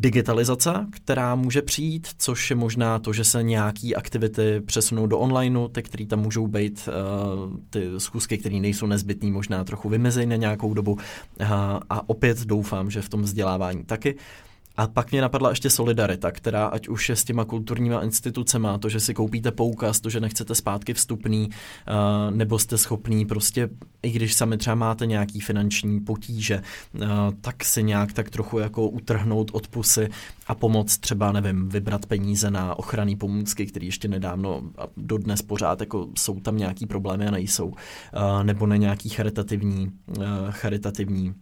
digitalizace, která může přijít, což je možná to, že se nějaké aktivity přesunou do onlineu, ty, které tam můžou být, uh, ty schůzky, které nejsou nezbytné, možná trochu vymezej na nějakou dobu. Uh, a opět doufám, že v tom vzdělávání taky. A pak mě napadla ještě solidarita, která ať už je s těma kulturníma institucemi, to, že si koupíte poukaz, to, že nechcete zpátky vstupný, uh, nebo jste schopný prostě, i když sami třeba máte nějaký finanční potíže, uh, tak si nějak tak trochu jako utrhnout od pusy a pomoct třeba, nevím, vybrat peníze na ochranné pomůcky, které ještě nedávno a dodnes pořád jako jsou tam nějaký problémy a nejsou, uh, nebo na nějaký charitativní, charitativní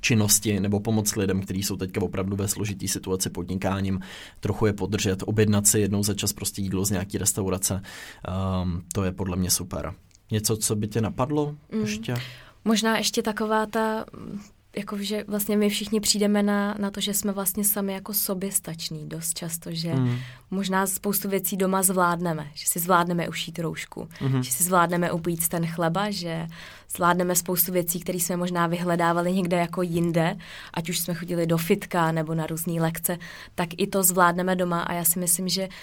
činnosti nebo pomoc lidem, kteří jsou teďka opravdu ve složitý situaci podnikáním, trochu je podržet, objednat si jednou za čas prostě jídlo z nějaký restaurace. Um, to je podle mě super. Něco, co by tě napadlo mm. ještě? Možná ještě taková ta jako, že vlastně my všichni přijdeme na, na to, že jsme vlastně sami jako soběstační dost často, že mm. možná spoustu věcí doma zvládneme, že si zvládneme ušít roušku, mm. že si zvládneme upít ten chleba, že zvládneme spoustu věcí, které jsme možná vyhledávali někde jako jinde, ať už jsme chodili do fitka nebo na různé lekce, tak i to zvládneme doma a já si myslím, že uh,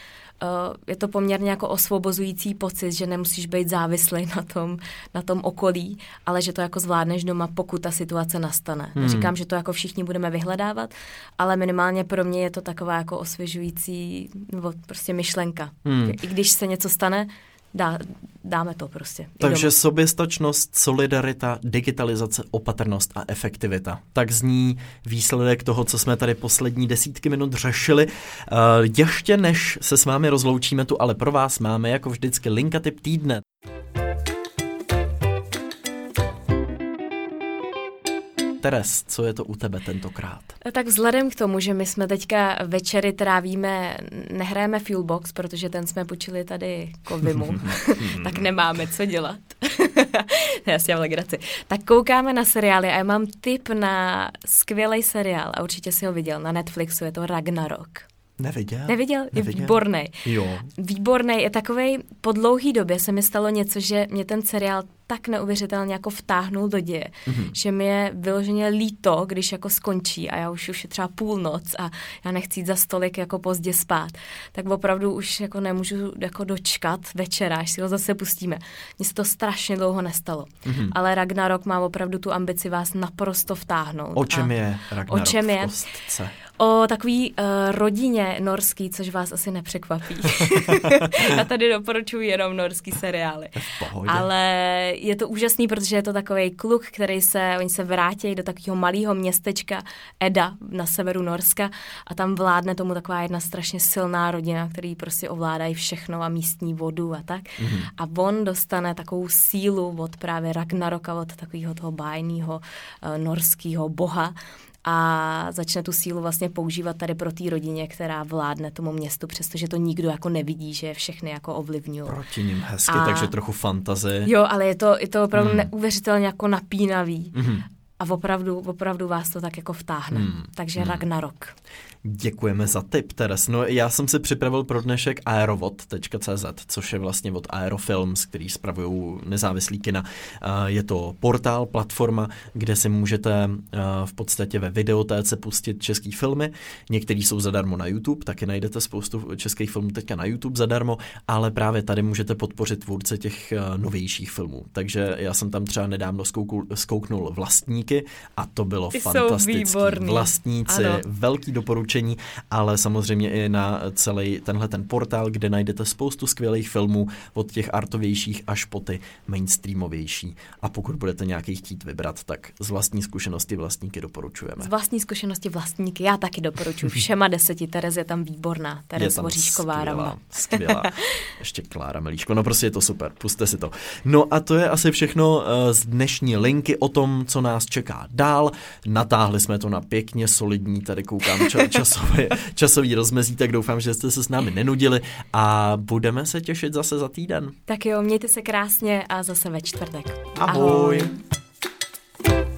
je to poměrně jako osvobozující pocit, že nemusíš být závislý na tom, na tom okolí, ale že to jako zvládneš doma, pokud ta situace nastane. Hmm. Říkám, že to jako všichni budeme vyhledávat, ale minimálně pro mě je to taková jako osvěžující nebo prostě myšlenka. Hmm. I když se něco stane, dá, dáme to prostě. Takže soběstačnost, solidarita, digitalizace, opatrnost a efektivita. Tak zní výsledek toho, co jsme tady poslední desítky minut řešili. Uh, ještě než se s vámi rozloučíme tu, ale pro vás máme jako vždycky linka typ týdne. Teres, co je to u tebe tentokrát? Tak vzhledem k tomu, že my jsme teďka večery trávíme, nehrajeme Fuelbox, protože ten jsme počili tady Kovimu, tak nemáme co dělat. já si legraci. Tak koukáme na seriály a já mám tip na skvělý seriál a určitě si ho viděl na Netflixu, je to Ragnarok. Neviděl. Neviděl? Je výborný. Jo. Výborný. Je takový, po dlouhý době se mi stalo něco, že mě ten seriál tak neuvěřitelně jako vtáhnul do děje, mm-hmm. že mi je vyloženě líto, když jako skončí a já už, už je třeba půlnoc a já nechci jít za stolik jako pozdě spát, tak opravdu už jako nemůžu jako dočkat večera, až si ho zase pustíme. Mně se to strašně dlouho nestalo, mm-hmm. ale Ragnarok má opravdu tu ambici vás naprosto vtáhnout. O čem je Ragnarok o čem je? O takový uh, rodině norský, což vás asi nepřekvapí. já tady doporučuji jenom norský seriály. Ale je to úžasný, protože je to takový kluk, který se, oni se vrátí do takového malého městečka Eda na severu Norska a tam vládne tomu taková jedna strašně silná rodina, který prostě ovládají všechno a místní vodu a tak. Mm-hmm. A on dostane takovou sílu od právě Ragnaroka, od takového toho bájného uh, norského boha a začne tu sílu vlastně používat tady pro té rodině, která vládne tomu městu, přestože to nikdo jako nevidí, že je všechny jako ovlivňují. Proti ním hezky, a... takže trochu fantazie. Jo, ale je to, je to opravdu hmm. neuvěřitelně jako napínavý. Hmm. A opravdu, opravdu vás to tak jako vtáhne. Hmm. Takže hmm. Ragnarok. Děkujeme za tip, Teres. No já jsem si připravil pro dnešek aerovod.cz, což je vlastně od Aerofilms, který spravují nezávislý kina. Je to portál, platforma, kde si můžete v podstatě ve videotéce pustit český filmy. Některý jsou zadarmo na YouTube, taky najdete spoustu českých filmů teďka na YouTube zadarmo, ale právě tady můžete podpořit tvůrce těch novějších filmů. Takže já jsem tam třeba nedávno zkouknul, zkouknul vlastníky a to bylo Ty fantastické. Vlastníci, ano. velký doporučení doporučení, ale samozřejmě i na celý tenhle ten portál, kde najdete spoustu skvělých filmů od těch artovějších až po ty mainstreamovější. A pokud budete nějaký chtít vybrat, tak z vlastní zkušenosti vlastníky doporučujeme. Z vlastní zkušenosti vlastníky, já taky doporučuji. Všema deseti, Terez je tam výborná. Terez Voříšková skvělá, skvělá. Ještě Klára Melíško, no prostě je to super, puste si to. No a to je asi všechno eh, z dnešní linky o tom, co nás čeká dál. Natáhli jsme to na pěkně solidní, tady koukám, ča, ča časové, časový rozmezí, tak doufám, že jste se s námi nenudili a budeme se těšit zase za týden. Tak jo, mějte se krásně a zase ve čtvrtek. Ahoj. Ahoj.